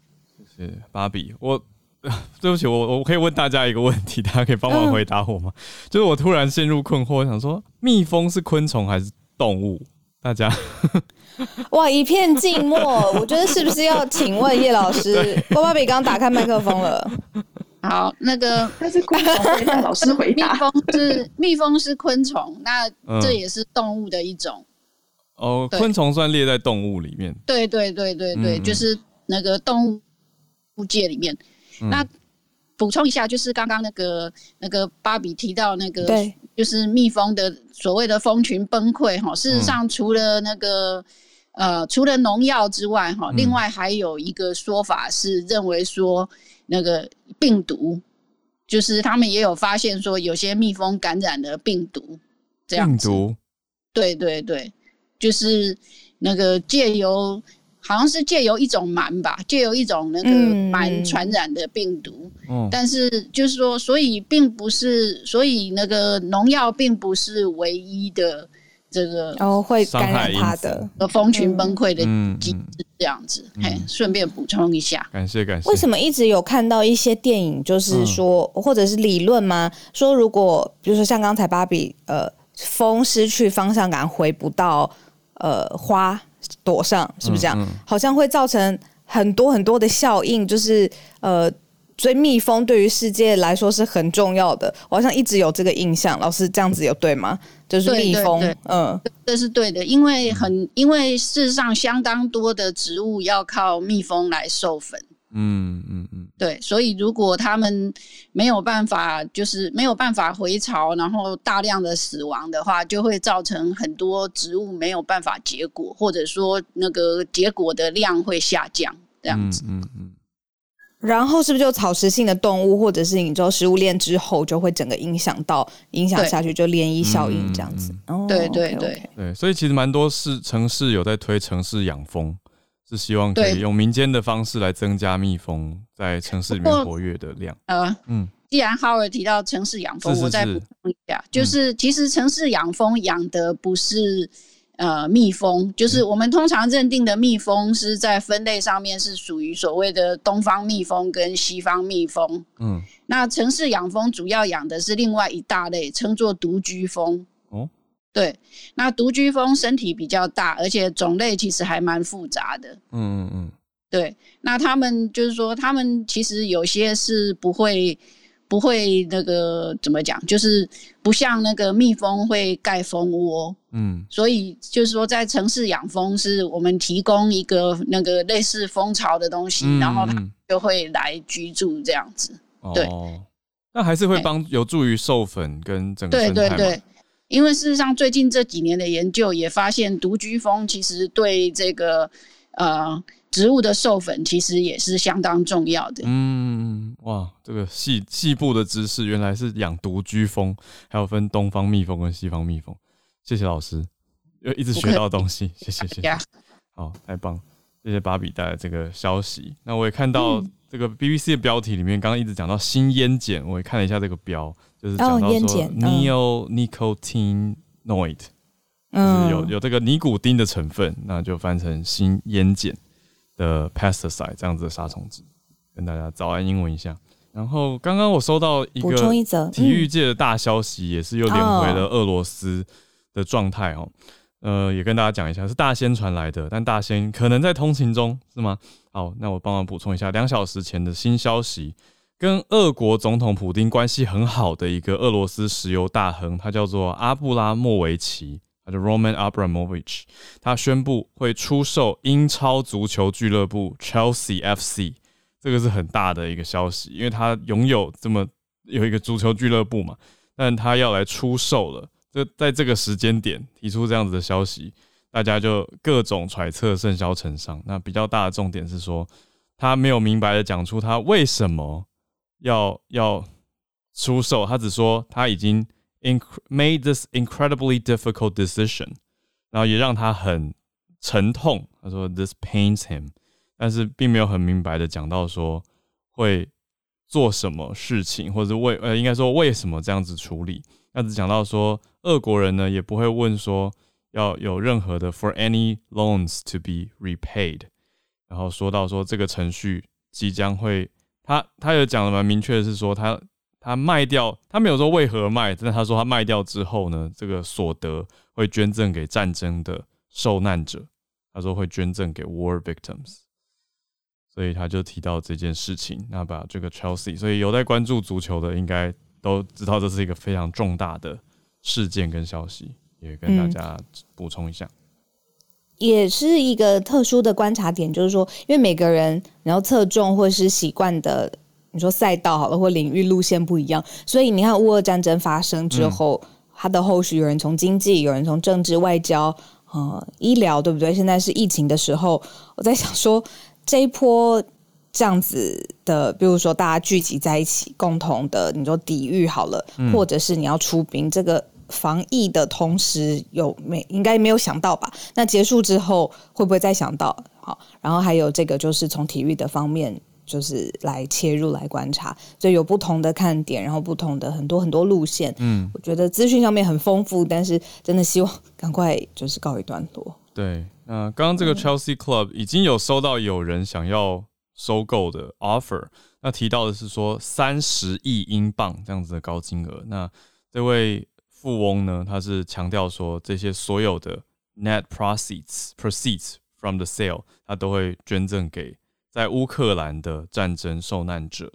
谢谢芭比，我。[laughs] 对不起，我我可以问大家一个问题，大家可以帮忙回答我吗？就是我突然陷入困惑，想说蜜蜂是昆虫还是动物？大家 [laughs] 哇，一片静默。[laughs] 我觉得是不是要请问叶老师？波芭比刚打开麦克风了。好，那个那是昆虫，老师回答。蜜蜂是蜜蜂是昆虫，那这也是动物的一种。哦，昆虫算列在动物里面。对对对对对，就是那个动物界里面。那补充一下，就是刚刚那个那个芭比提到那个，就是蜜蜂的所谓的蜂群崩溃哈。事实上，除了那个呃，除了农药之外哈，另外还有一个说法是认为说那个病毒，就是他们也有发现说有些蜜蜂感染了病毒，这样子。病毒。对对对，就是那个借由。好像是借由一种螨吧，借由一种那个螨传染的病毒。嗯，但是就是说，所以并不是，所以那个农药并不是唯一的这个哦会感染它的蜂群崩溃的机制这样子。嘿，顺便补充一下，感谢感谢。为什么一直有看到一些电影，就是说或者是理论吗？说如果比如说像刚才芭比，呃，风失去方向感，回不到呃花。躲上是不是这样？好像会造成很多很多的效应，就是呃，所以蜜蜂对于世界来说是很重要的。我好像一直有这个印象，老师这样子有对吗？就是蜜蜂，嗯，这是对的，因为很因为事实上相当多的植物要靠蜜蜂来授粉。嗯嗯嗯，对，所以如果他们没有办法，就是没有办法回巢，然后大量的死亡的话，就会造成很多植物没有办法结果，或者说那个结果的量会下降，这样子。嗯嗯。然后是不是就草食性的动物，或者是你做食物链之后，就会整个影响到影响下去，就涟漪效应这样子。哦，对对对对，所以其实蛮多市城市有在推城市养蜂。是希望可以用民间的方式来增加蜜蜂在城市里面活跃的量。呃，嗯，既然浩尔提到城市养蜂，我再补充一下，就是其实城市养蜂养的不是呃蜜蜂，就是我们通常认定的蜜蜂是在分类上面是属于所谓的东方蜜蜂跟西方蜜蜂。嗯，那城市养蜂主要养的是另外一大类，称作独居蜂。哦。对，那独居蜂身体比较大，而且种类其实还蛮复杂的。嗯嗯嗯，对，那他们就是说，他们其实有些是不会不会那个怎么讲，就是不像那个蜜蜂会盖蜂窝。嗯，所以就是说，在城市养蜂是我们提供一个那个类似蜂巢的东西，然后它就会来居住这样子。对，那还是会帮有助于授粉跟整个生态因为事实上，最近这几年的研究也发现，独居蜂其实对这个呃植物的授粉其实也是相当重要的。嗯，哇，这个细细部的知识，原来是养独居蜂，还有分东方蜜蜂跟西方蜜蜂。谢谢老师，又一直学到东西，谢谢谢谢。好，太棒，谢谢芭比带来这个消息。那我也看到这个 BBC 的标题里面，刚刚一直讲到新烟碱，我也看了一下这个标。就是讲到说，neonicotinoid，就是有有这个尼古丁的成分，那就翻成新烟碱的 pesticide 这样子的杀虫剂，跟大家早安英文一下。然后刚刚我收到一个体育界的大消息，也是又连回了俄罗斯的状态哦。呃，也跟大家讲一下，是大仙传来的，但大仙可能在通勤中，是吗？好，那我帮忙补充一下，两小时前的新消息。跟俄国总统普京关系很好的一个俄罗斯石油大亨，他叫做阿布拉莫维奇，他叫 Roman Abramovich，他宣布会出售英超足球俱乐部 Chelsea FC，这个是很大的一个消息，因为他拥有这么有一个足球俱乐部嘛，但他要来出售了，这在这个时间点提出这样子的消息，大家就各种揣测，甚嚣尘上。那比较大的重点是说，他没有明白的讲出他为什么。要要出售，他只说他已经 made this incredibly difficult decision，然后也让他很沉痛。他说 this pains him，但是并没有很明白的讲到说会做什么事情，或者为呃应该说为什么这样子处理。那只讲到说，俄国人呢也不会问说要有任何的 for any loans to be repaid，然后说到说这个程序即将会。他他有讲的蛮明确的是说，他他卖掉，他没有说为何卖，但他说他卖掉之后呢，这个所得会捐赠给战争的受难者。他说会捐赠给 war victims，所以他就提到这件事情。那把这个 Chelsea，所以有在关注足球的应该都知道这是一个非常重大的事件跟消息，也跟大家补充一下。也是一个特殊的观察点，就是说，因为每个人然后侧重或是习惯的，你说赛道好了或领域路线不一样，所以你看乌俄战争发生之后，它的后续有人从经济，有人从政治、外交、呃医疗，对不对？现在是疫情的时候，我在想说，这一波这样子的，比如说大家聚集在一起，共同的，你说抵御好了，或者是你要出兵，这个。防疫的同时，有没应该没有想到吧？那结束之后会不会再想到？好，然后还有这个就是从体育的方面，就是来切入来观察，所以有不同的看点，然后不同的很多很多路线。嗯，我觉得资讯上面很丰富，但是真的希望赶快就是告一段落。对，那刚刚这个 Chelsea Club 已经有收到有人想要收购的 offer，那提到的是说三十亿英镑这样子的高金额，那这位。富翁呢，他是强调说，这些所有的 net proceeds proceeds from the sale，他都会捐赠给在乌克兰的战争受难者。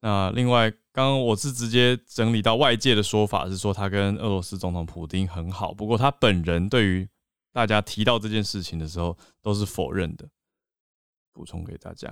那另外，刚刚我是直接整理到外界的说法是说，他跟俄罗斯总统普京很好，不过他本人对于大家提到这件事情的时候都是否认的。补充给大家。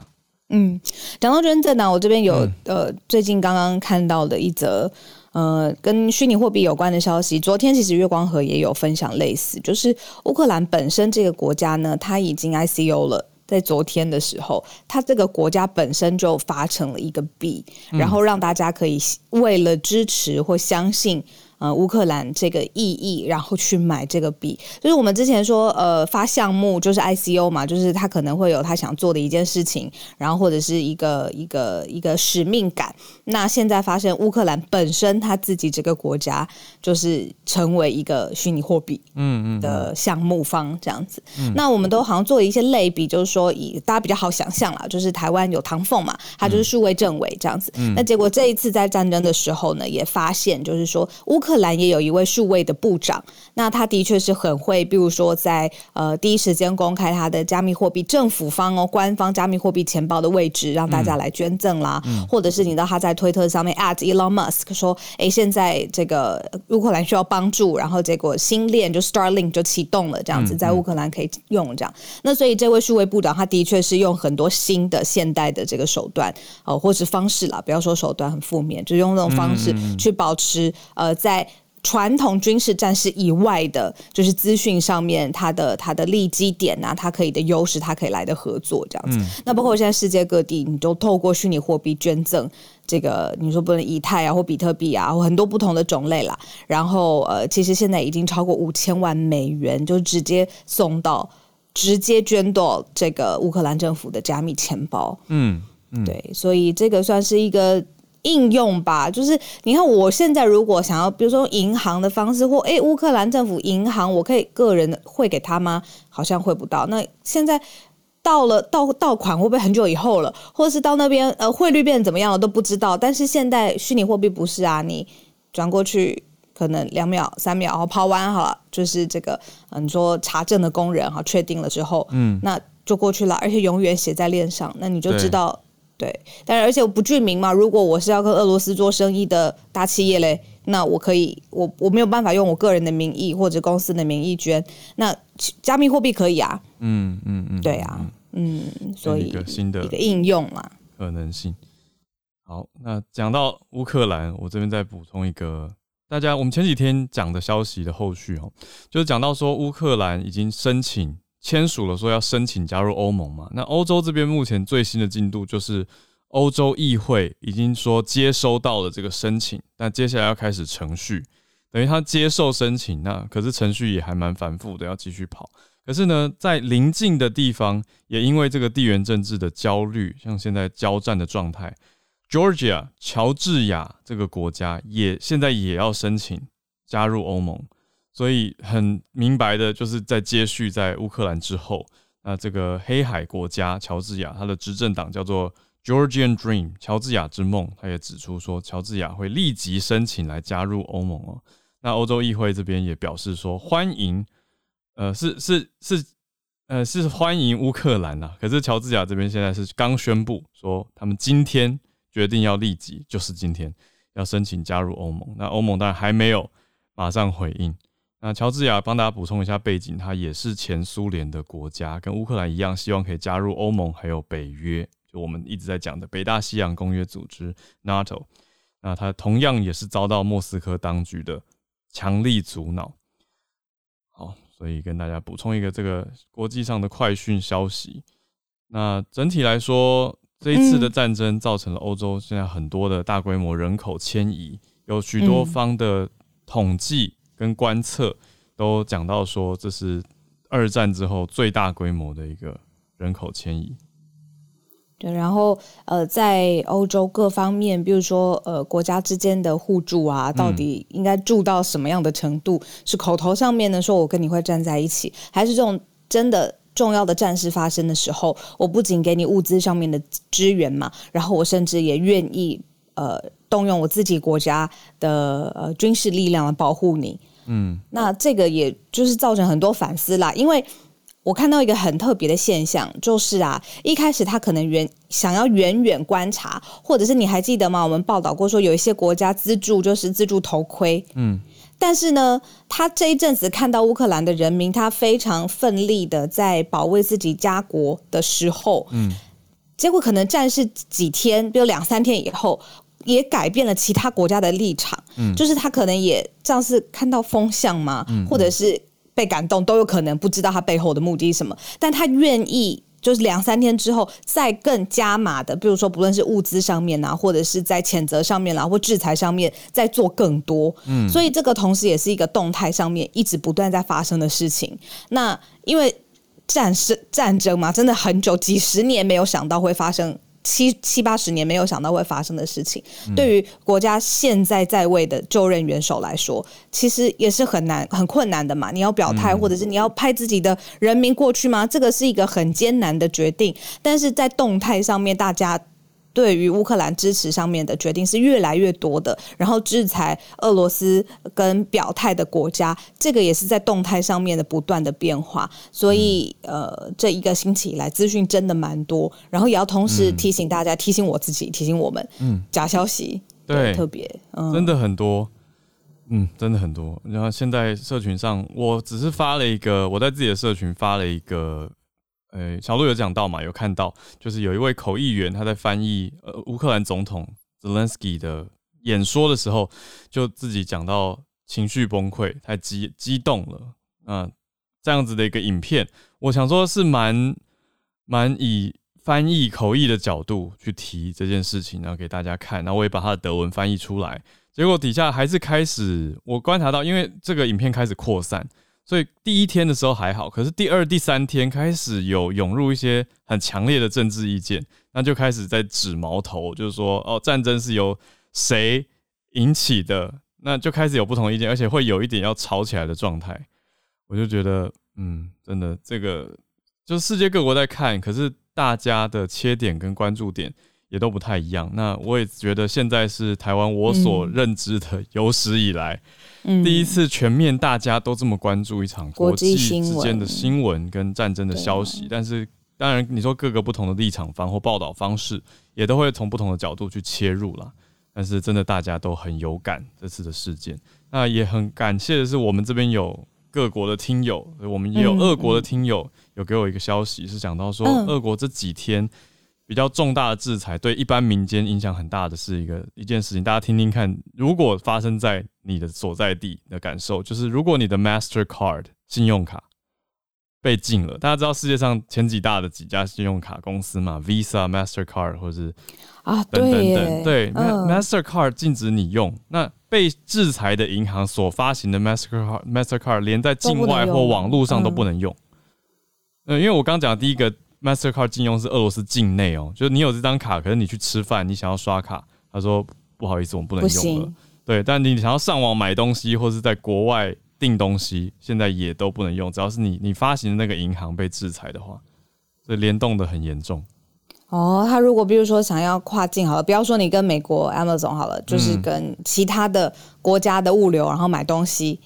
嗯，讲到捐赠呢，我这边有呃，最近刚刚看到的一则。呃，跟虚拟货币有关的消息，昨天其实月光河也有分享类似，就是乌克兰本身这个国家呢，它已经 ICO 了，在昨天的时候，它这个国家本身就发成了一个币，然后让大家可以为了支持或相信。呃，乌克兰这个意义，然后去买这个币，就是我们之前说，呃，发项目就是 ICO 嘛，就是他可能会有他想做的一件事情，然后或者是一个一个一个使命感。那现在发现乌克兰本身他自己这个国家就是成为一个虚拟货币，嗯嗯的项目方这样子。那我们都好像做了一些类比，就是说以大家比较好想象啦，就是台湾有唐凤嘛，他就是数位政委这样子。那结果这一次在战争的时候呢，也发现就是说乌。克兰也有一位数位的部长，那他的确是很会，比如说在呃第一时间公开他的加密货币政府方哦官方加密货币钱包的位置，让大家来捐赠啦，或者是你知道他在推特上面 at Elon Musk 说，哎，现在这个乌克兰需要帮助，然后结果新链就 Starlink 就启动了，这样子在乌克兰可以用这样。那所以这位数位部长他的确是用很多新的现代的这个手段哦，或是方式啦，不要说手段很负面，就用这种方式去保持呃在。在传统军事战事以外的，就是资讯上面，它的它的利基点啊，它可以的优势，它可以来的合作这样子。那包括现在世界各地，你都透过虚拟货币捐赠这个，你说不能以太啊，或比特币啊，或很多不同的种类啦。然后呃，其实现在已经超过五千万美元，就直接送到，直接捐到这个乌克兰政府的加密钱包。嗯，对，所以这个算是一个。应用吧，就是你看，我现在如果想要，比如说银行的方式，或诶乌克兰政府银行，我可以个人汇给他吗？好像汇不到。那现在到了到到款会不会很久以后了？或者是到那边呃汇率变怎么样了都不知道。但是现在虚拟货币不是啊，你转过去可能两秒三秒，然后抛完好了，就是这个嗯，你说查证的工人哈，确定了之后，嗯，那就过去了，而且永远写在链上，那你就知道。对，但是而且我不具名嘛，如果我是要跟俄罗斯做生意的大企业嘞，那我可以，我我没有办法用我个人的名义或者公司的名义捐，那加密货币可以啊。嗯嗯嗯，对啊，嗯，所以一个新的一个应用嘛，可能性。好，那讲到乌克兰，我这边再补充一个，大家我们前几天讲的消息的后续哦，就是讲到说乌克兰已经申请。签署了说要申请加入欧盟嘛？那欧洲这边目前最新的进度就是欧洲议会已经说接收到了这个申请，那接下来要开始程序，等于他接受申请，那可是程序也还蛮繁复的，要继续跑。可是呢，在邻近的地方也因为这个地缘政治的焦虑，像现在交战的状态，Georgia 乔治亚这个国家也现在也要申请加入欧盟。所以很明白的，就是在接续在乌克兰之后，那这个黑海国家乔治亚，它的执政党叫做 Georgian Dream 乔治亚之梦，他也指出说，乔治亚会立即申请来加入欧盟哦。那欧洲议会这边也表示说，欢迎，呃，是是是，呃，是欢迎乌克兰呐。可是乔治亚这边现在是刚宣布说，他们今天决定要立即，就是今天要申请加入欧盟。那欧盟当然还没有马上回应。那乔治亚帮大家补充一下背景，它也是前苏联的国家，跟乌克兰一样，希望可以加入欧盟还有北约，就我们一直在讲的北大西洋公约组织 NATO。那它同样也是遭到莫斯科当局的强力阻挠。好，所以跟大家补充一个这个国际上的快讯消息。那整体来说，这一次的战争造成了欧洲现在很多的大规模人口迁移，有许多方的统计。跟观测都讲到说，这是二战之后最大规模的一个人口迁移。对，然后呃，在欧洲各方面，比如说呃，国家之间的互助啊，到底应该助到什么样的程度？是口头上面呢，说我跟你会站在一起，还是这种真的重要的战事发生的时候，我不仅给你物资上面的支援嘛，然后我甚至也愿意呃。动用我自己国家的呃军事力量来保护你，嗯，那这个也就是造成很多反思啦。因为我看到一个很特别的现象，就是啊，一开始他可能远想要远远观察，或者是你还记得吗？我们报道过说有一些国家资助就是资助头盔，嗯，但是呢，他这一阵子看到乌克兰的人民，他非常奋力的在保卫自己家国的时候，嗯，结果可能战事几天，比如两三天以后。也改变了其他国家的立场，嗯，就是他可能也这样是看到风向嘛，或者是被感动都有可能，不知道他背后的目的是什么，但他愿意就是两三天之后再更加码的，比如说不论是物资上面啊，或者是在谴责上面啦，或制裁上面再做更多，嗯，所以这个同时也是一个动态上面一直不断在发生的事情。那因为战事战争嘛，真的很久几十年没有想到会发生。七七八十年没有想到会发生的事情，对于国家现在在位的就任元首来说，其实也是很难、很困难的嘛。你要表态，或者是你要派自己的人民过去吗？这个是一个很艰难的决定。但是在动态上面，大家。对于乌克兰支持上面的决定是越来越多的，然后制裁俄罗斯跟表态的国家，这个也是在动态上面的不断的变化。所以，呃，这一个星期以来，资讯真的蛮多，然后也要同时提醒大家，提醒我自己，提醒我们，嗯，假消息对特别，真的很多，嗯，真的很多。然后现在社群上，我只是发了一个，我在自己的社群发了一个。呃，小鹿有讲到嘛？有看到，就是有一位口译员他在翻译呃乌克兰总统 Zelensky 的演说的时候，就自己讲到情绪崩溃，太激激动了。嗯，这样子的一个影片，我想说是蛮蛮以翻译口译的角度去提这件事情，然后给大家看。然后我也把他的德文翻译出来，结果底下还是开始我观察到，因为这个影片开始扩散。所以第一天的时候还好，可是第二、第三天开始有涌入一些很强烈的政治意见，那就开始在指矛头，就是说哦，战争是由谁引起的，那就开始有不同意见，而且会有一点要吵起来的状态。我就觉得，嗯，真的这个就是世界各国在看，可是大家的切点跟关注点也都不太一样。那我也觉得现在是台湾我所认知的有史以来。第一次全面大家都这么关注一场国际之间的新闻跟战争的消息，但是当然你说各个不同的立场方或报道方式，也都会从不同的角度去切入啦。但是真的大家都很有感这次的事件，那也很感谢的是我们这边有各国的听友，我们也有俄国的听友有给我一个消息，是讲到说俄国这几天比较重大的制裁对一般民间影响很大的是一个一件事情，大家听听看，如果发生在你的所在地的感受，就是如果你的 Mastercard 信用卡被禁了，大家知道世界上前几大的几家信用卡公司嘛，Visa、Mastercard 或者是。啊，等等等，对，Mastercard 禁止你用，那被制裁的银行所发行的 Mastercard Mastercard 连在境外或网络上都不能用。嗯，因为我刚讲第一个 Mastercard 禁用是俄罗斯境内哦，就是你有这张卡，可是你去吃饭，你想要刷卡，他说不好意思，我们不能用了。对，但你想要上网买东西或是在国外订东西，现在也都不能用，只要是你你发行的那个银行被制裁的话，所以联动的很严重。哦，他如果比如说想要跨境好了，不要说你跟美国 Amazon 好了，就是跟其他的国家的物流，然后买东西，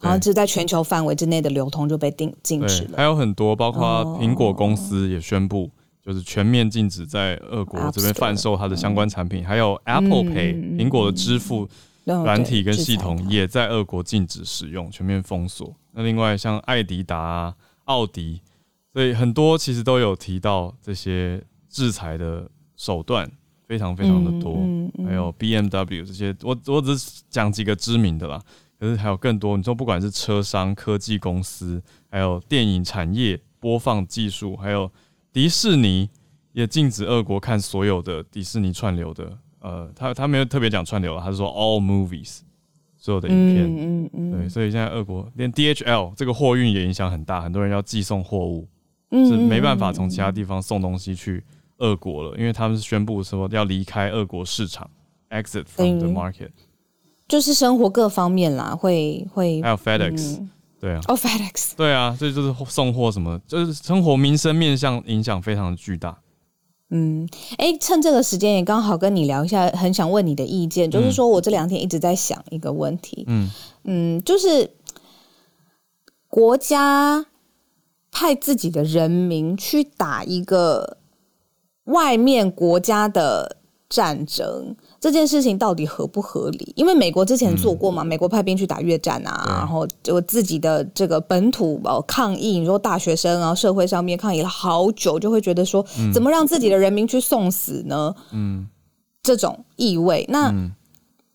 然后就在全球范围之内的流通就被禁禁止了。还有很多，包括苹果公司也宣布，就是全面禁止在俄国这边贩售它的相关产品。还有 Apple Pay，苹果的支付软体跟系统也在俄国禁止使用，全面封锁。那另外像艾迪达、奥迪，所以很多其实都有提到这些。制裁的手段非常非常的多，还有 B M W 这些，我我只是讲几个知名的啦，可是还有更多。你说不管是车商、科技公司，还有电影产业播放技术，还有迪士尼也禁止俄国看所有的迪士尼串流的，呃，他他没有特别讲串流，他是说 all movies 所有的影片，嗯嗯对，所以现在俄国连 D H L 这个货运也影响很大，很多人要寄送货物，是没办法从其他地方送东西去。俄国了，因为他们是宣布说要离开俄国市场，exit from the market，就是生活各方面啦，会会还有 FedEx，对啊，哦 FedEx，对啊，这就是送货什么，就是生活民生面向影响非常的巨大。嗯，哎，趁这个时间也刚好跟你聊一下，很想问你的意见，就是说我这两天一直在想一个问题，嗯嗯，就是国家派自己的人民去打一个。外面国家的战争这件事情到底合不合理？因为美国之前做过嘛，美国派兵去打越战啊，然后就自己的这个本土哦抗议，你说大学生啊，社会上面抗议了好久，就会觉得说，怎么让自己的人民去送死呢？嗯，这种意味。那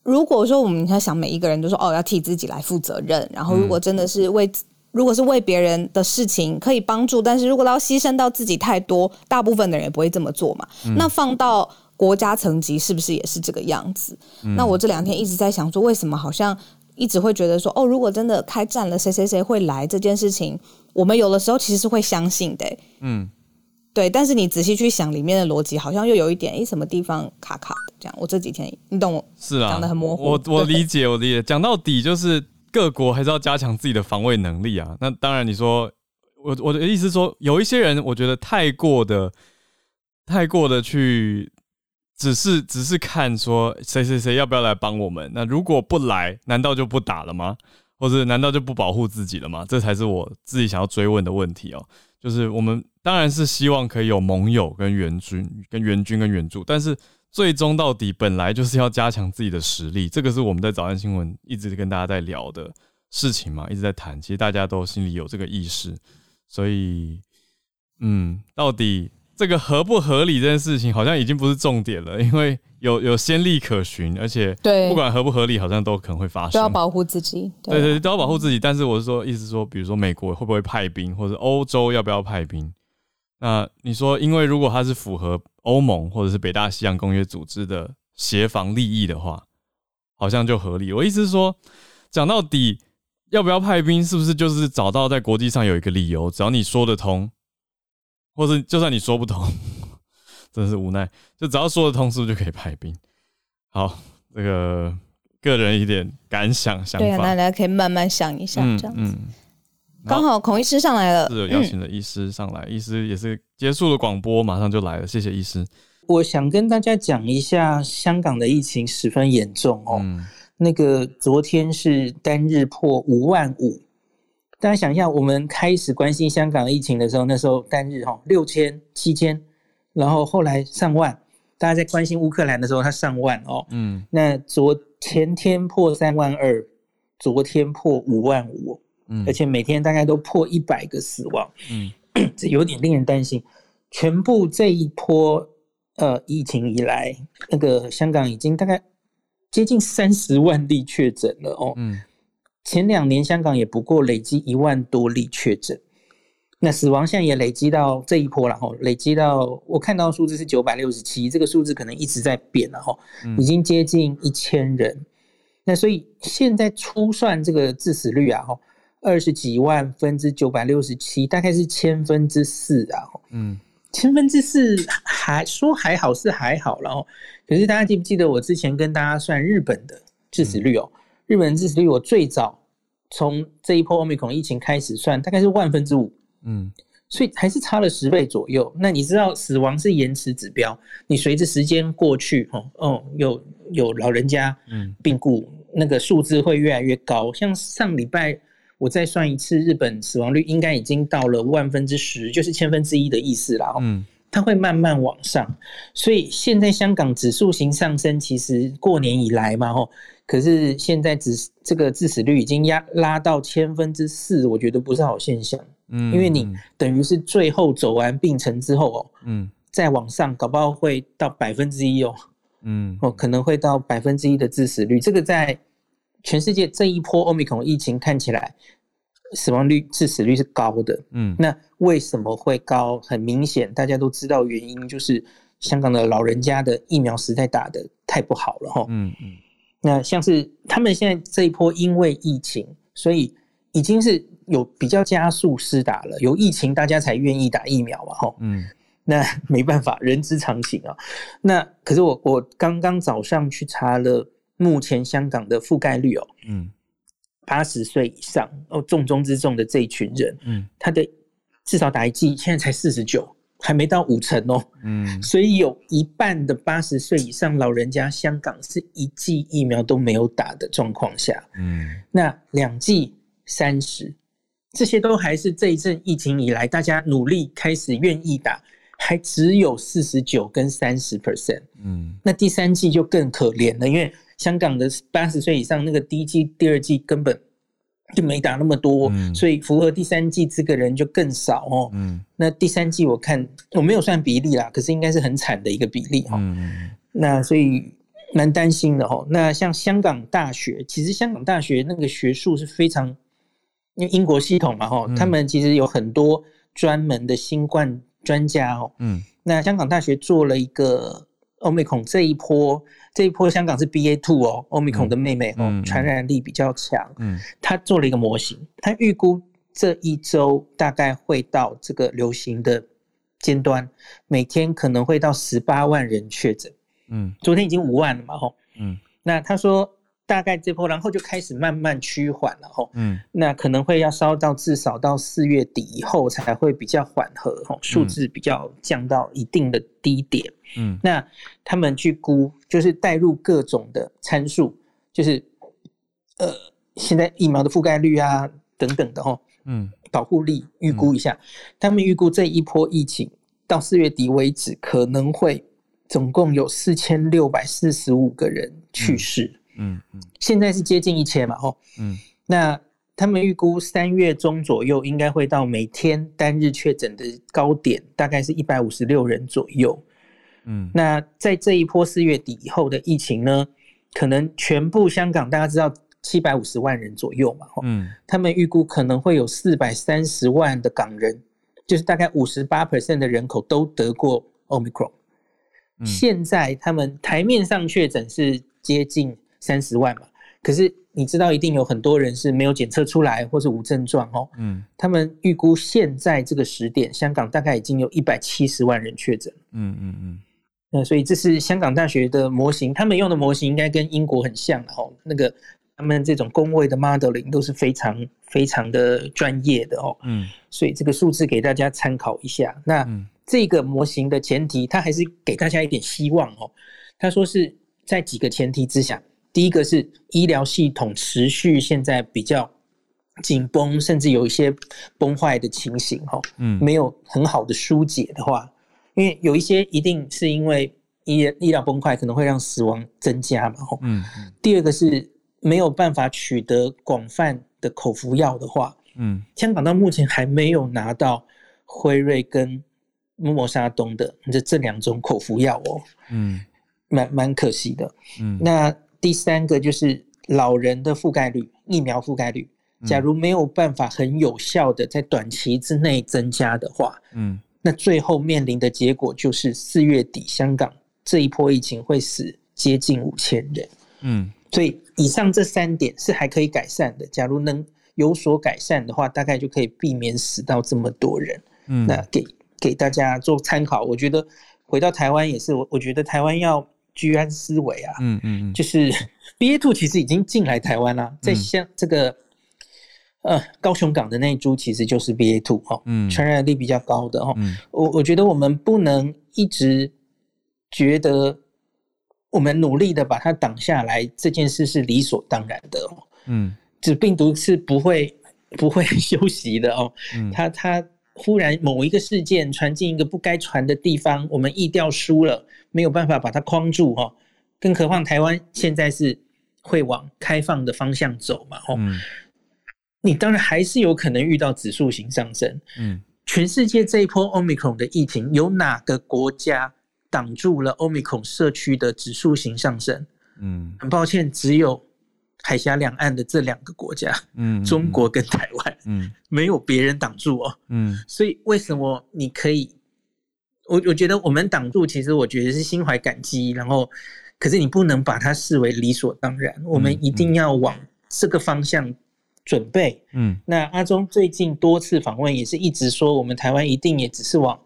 如果说我们在想每一个人都说哦要替自己来负责任，然后如果真的是为。如果是为别人的事情可以帮助，但是如果要牺牲到自己太多，大部分的人也不会这么做嘛。那放到国家层级，是不是也是这个样子？那我这两天一直在想说，为什么好像一直会觉得说，哦，如果真的开战了，谁谁谁会来这件事情，我们有的时候其实是会相信的。嗯，对。但是你仔细去想里面的逻辑，好像又有一点，哎，什么地方卡卡的？这样，我这几天你懂我？是啊，讲的很模糊。我我理解，我理解。讲到底就是。各国还是要加强自己的防卫能力啊。那当然，你说我我的意思说，有一些人我觉得太过的、太过的去，只是只是看说谁谁谁要不要来帮我们。那如果不来，难道就不打了吗？或者难道就不保护自己了吗？这才是我自己想要追问的问题哦。就是我们当然是希望可以有盟友跟援军、跟援军跟援助，但是。最终到底本来就是要加强自己的实力，这个是我们在早安新闻一直跟大家在聊的事情嘛，一直在谈。其实大家都心里有这个意识，所以，嗯，到底这个合不合理这件事情，好像已经不是重点了，[laughs] 因为有有先例可循，而且对，不管合不合理，好像都可能会发生。都要保护自己，对对，都要保护自己。但是我是说，意思说，比如说美国会不会派兵，或者欧洲要不要派兵？那你说，因为如果它是符合欧盟或者是北大西洋公约组织的协防利益的话，好像就合理。我意思是说，讲到底，要不要派兵，是不是就是找到在国际上有一个理由，只要你说得通，或者就算你说不通，[laughs] 真是无奈，就只要说得通，是不是就可以派兵？好，这个个人一点感想想法，对啊，大家可以慢慢想一下，这样子。刚好孔医师上来了，是有邀请的医师上来，医师也是结束了广播，马上就来了，谢谢医师。我想跟大家讲一下，香港的疫情十分严重哦。那个昨天是单日破五万五，大家想一下，我们开始关心香港疫情的时候，那时候单日哈六千、七千，然后后来上万。大家在关心乌克兰的时候，它上万哦。嗯。那昨前天破三万二，昨天破五万五，嗯，而且每天大概都破一百个死亡，嗯，[clears throat] 这有点令人担心。全部这一波呃疫情以来，那个香港已经大概接近三十万例确诊了哦。嗯。前两年香港也不过累积一万多例确诊。那死亡现在也累积到这一波了哈，累积到我看到数字是九百六十七，这个数字可能一直在变了哈，已经接近一千人。那所以现在初算这个致死率啊哈，二十几万分之九百六十七，大概是千分之四啊。嗯，千分之四还说还好是还好了哦，可是大家记不记得我之前跟大家算日本的致死率哦？日本致死率我最早从这一波欧米孔疫情开始算，大概是万分之五。嗯，所以还是差了十倍左右。那你知道死亡是延迟指标，你随着时间过去，哦哦，有有老人家嗯病故，那个数字会越来越高。像上礼拜我再算一次，日本死亡率应该已经到了万分之十，就是千分之一的意思了。嗯，它会慢慢往上。所以现在香港指数型上升，其实过年以来嘛，吼，可是现在只这个致死率已经压拉到千分之四，我觉得不是好现象。嗯，因为你等于是最后走完病程之后哦，嗯，再往上搞不好会到百分之一哦，嗯，哦可能会到百分之一的致死率，这个在全世界这一波欧米孔疫情看起来死亡率、致死率是高的，嗯，那为什么会高？很明显，大家都知道原因就是香港的老人家的疫苗实在打的太不好了哈，嗯嗯，那像是他们现在这一波因为疫情，所以已经是。有比较加速施打了，有疫情大家才愿意打疫苗嘛，吼，嗯，那 [laughs] 没办法，人之常情啊。那可是我我刚刚早上去查了目前香港的覆盖率哦，嗯，八十岁以上哦重中之重的这一群人，嗯，他的至少打一剂现在才四十九，还没到五成哦，嗯，所以有一半的八十岁以上老人家，香港是一剂疫苗都没有打的状况下，嗯，那两剂三十。这些都还是这一阵疫情以来，大家努力开始愿意打，还只有四十九跟三十 percent。嗯，那第三季就更可怜了，因为香港的八十岁以上那个第一季、第二季根本就没打那么多，所以符合第三季这个人就更少哦。嗯，那第三季我看我没有算比例啦，可是应该是很惨的一个比例哈。嗯那所以蛮担心的哦。那像香港大学，其实香港大学那个学术是非常。因为英国系统嘛，吼，他们其实有很多专门的新冠专家哦。嗯，那香港大学做了一个欧米孔这一波，这一波香港是 BA two 哦，欧米孔的妹妹哦，传染力比较强。嗯，他做了一个模型，他预估这一周大概会到这个流行的尖端，每天可能会到十八万人确诊。嗯，昨天已经五万了嘛，吼。嗯，那他说。大概这波，然后就开始慢慢趋缓了吼。嗯，那可能会要烧到至少到四月底以后才会比较缓和吼，数字比较降到一定的低点。嗯，那他们去估，就是带入各种的参数，就是呃，现在疫苗的覆盖率啊等等的吼。嗯，保护力预估一下，他们预估这一波疫情到四月底为止，可能会总共有四千六百四十五个人去世。嗯嗯，现在是接近一千嘛，吼，嗯，那他们预估三月中左右应该会到每天单日确诊的高点，大概是一百五十六人左右，嗯，那在这一波四月底以后的疫情呢，可能全部香港大家知道七百五十万人左右嘛，吼，嗯，他们预估可能会有四百三十万的港人，就是大概五十八 percent 的人口都得过 omicron，现在他们台面上确诊是接近。三十万嘛，可是你知道一定有很多人是没有检测出来或是无症状哦。嗯，他们预估现在这个时点，香港大概已经有一百七十万人确诊。嗯嗯嗯。那所以这是香港大学的模型，他们用的模型应该跟英国很像哦。那个他们这种工位的 modeling 都是非常非常的专业的哦。嗯。所以这个数字给大家参考一下。那这个模型的前提，他还是给大家一点希望哦。他说是在几个前提之下。第一个是医疗系统持续现在比较紧绷，甚至有一些崩坏的情形，哈，嗯，没有很好的疏解的话，因为有一些一定是因为医医疗崩坏可能会让死亡增加嘛，哈，嗯，第二个是没有办法取得广泛的口服药的话，嗯，香港到目前还没有拿到辉瑞跟莫沙东的这这两种口服药哦，嗯，蛮蛮可惜的，嗯，那第三个就是老人的覆盖率，疫苗覆盖率。假如没有办法很有效的在短期之内增加的话，嗯，那最后面临的结果就是四月底香港这一波疫情会死接近五千人，嗯，所以以上这三点是还可以改善的。假如能有所改善的话，大概就可以避免死到这么多人。嗯，那给给大家做参考。我觉得回到台湾也是，我我觉得台湾要居安思危啊。嗯嗯，就是 [laughs] B A two 其实已经进来台湾了，在像这个。呃，高雄港的那一株其实就是 B A two 哦，嗯，传染力比较高的哦，嗯，我我觉得我们不能一直觉得我们努力的把它挡下来这件事是理所当然的哦，嗯，这病毒是不会 [laughs] 不会休息的哦，嗯，它它忽然某一个事件传进一个不该传的地方，我们意调输了，没有办法把它框住哦，更何况台湾现在是会往开放的方向走嘛，哦。你当然还是有可能遇到指数型上升。嗯，全世界这一波 Omicron 的疫情，有哪个国家挡住了 Omicron 社区的指数型上升？嗯，很抱歉，只有海峡两岸的这两个国家，嗯，中国跟台湾，嗯，没有别人挡住哦。嗯，所以为什么你可以？我我觉得我们挡住，其实我觉得是心怀感激，然后，可是你不能把它视为理所当然。我们一定要往这个方向。准备，嗯，那阿中最近多次访问，也是一直说我们台湾一定也只是往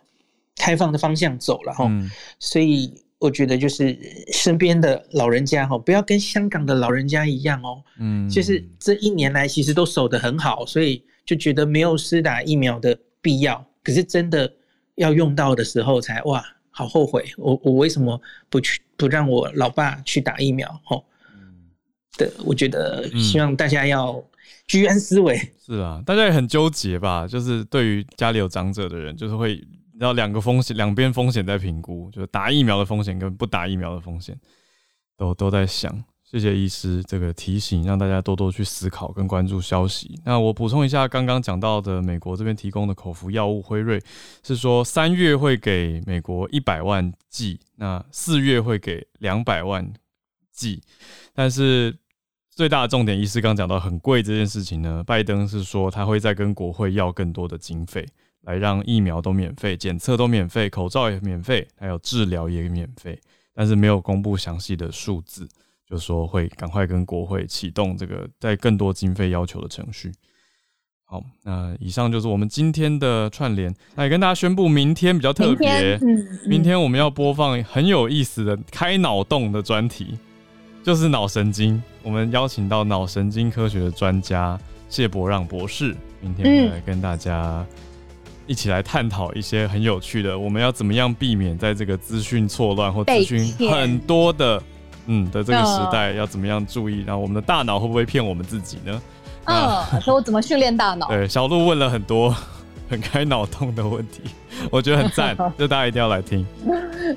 开放的方向走了哈，所以我觉得就是身边的老人家哈，不要跟香港的老人家一样哦，嗯，就是这一年来其实都守得很好，所以就觉得没有施打疫苗的必要，可是真的要用到的时候才哇，好后悔，我我为什么不去不让我老爸去打疫苗？吼，嗯，的，我觉得希望大家要。居安思危是啊，大家也很纠结吧？就是对于家里有长者的人，就是会要两个风险，两边风险在评估，就是打疫苗的风险跟不打疫苗的风险，都都在想。谢谢医师这个提醒，让大家多多去思考跟关注消息。那我补充一下，刚刚讲到的美国这边提供的口服药物辉瑞是说三月会给美国一百万剂，那四月会给两百万剂，但是。最大的重点，医师刚讲到很贵这件事情呢，拜登是说他会再跟国会要更多的经费，来让疫苗都免费，检测都免费，口罩也免费，还有治疗也免费，但是没有公布详细的数字，就说会赶快跟国会启动这个在更多经费要求的程序。好，那以上就是我们今天的串联，那也跟大家宣布，明天比较特别，明天我们要播放很有意思的开脑洞的专题。就是脑神经，我们邀请到脑神经科学的专家谢伯让博士，明天会来跟大家一起来探讨一些很有趣的，我们要怎么样避免在这个资讯错乱或资讯很多的，嗯的这个时代，要怎么样注意，然后我们的大脑会不会骗我们自己呢？嗯，说我怎么训练大脑？对，小鹿问了很多。[laughs] 很开脑洞的问题，[laughs] 我觉得很赞，[laughs] 就大家一定要来听。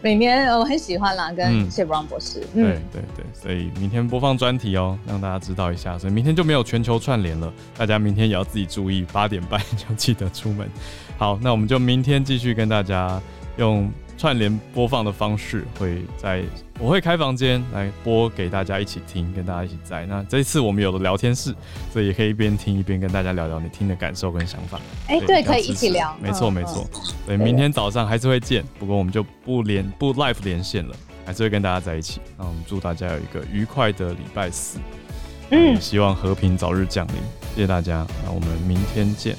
明天我很喜欢啦，跟谢布朗博士。对对对，所以明天播放专题哦，让大家知道一下。所以明天就没有全球串联了，大家明天也要自己注意，八点半要记得出门。好，那我们就明天继续跟大家用。串联播放的方式会在，我会开房间来播给大家一起听，跟大家一起在。那这一次我们有了聊天室，所以也可以一边听一边跟大家聊聊你听的感受跟想法。哎，对，可以一起聊。没错没错。对，明天早上还是会见，不过我们就不连不 live 连线了，还是会跟大家在一起。那我们祝大家有一个愉快的礼拜四，嗯，希望和平早日降临。谢谢大家，那我们明天见。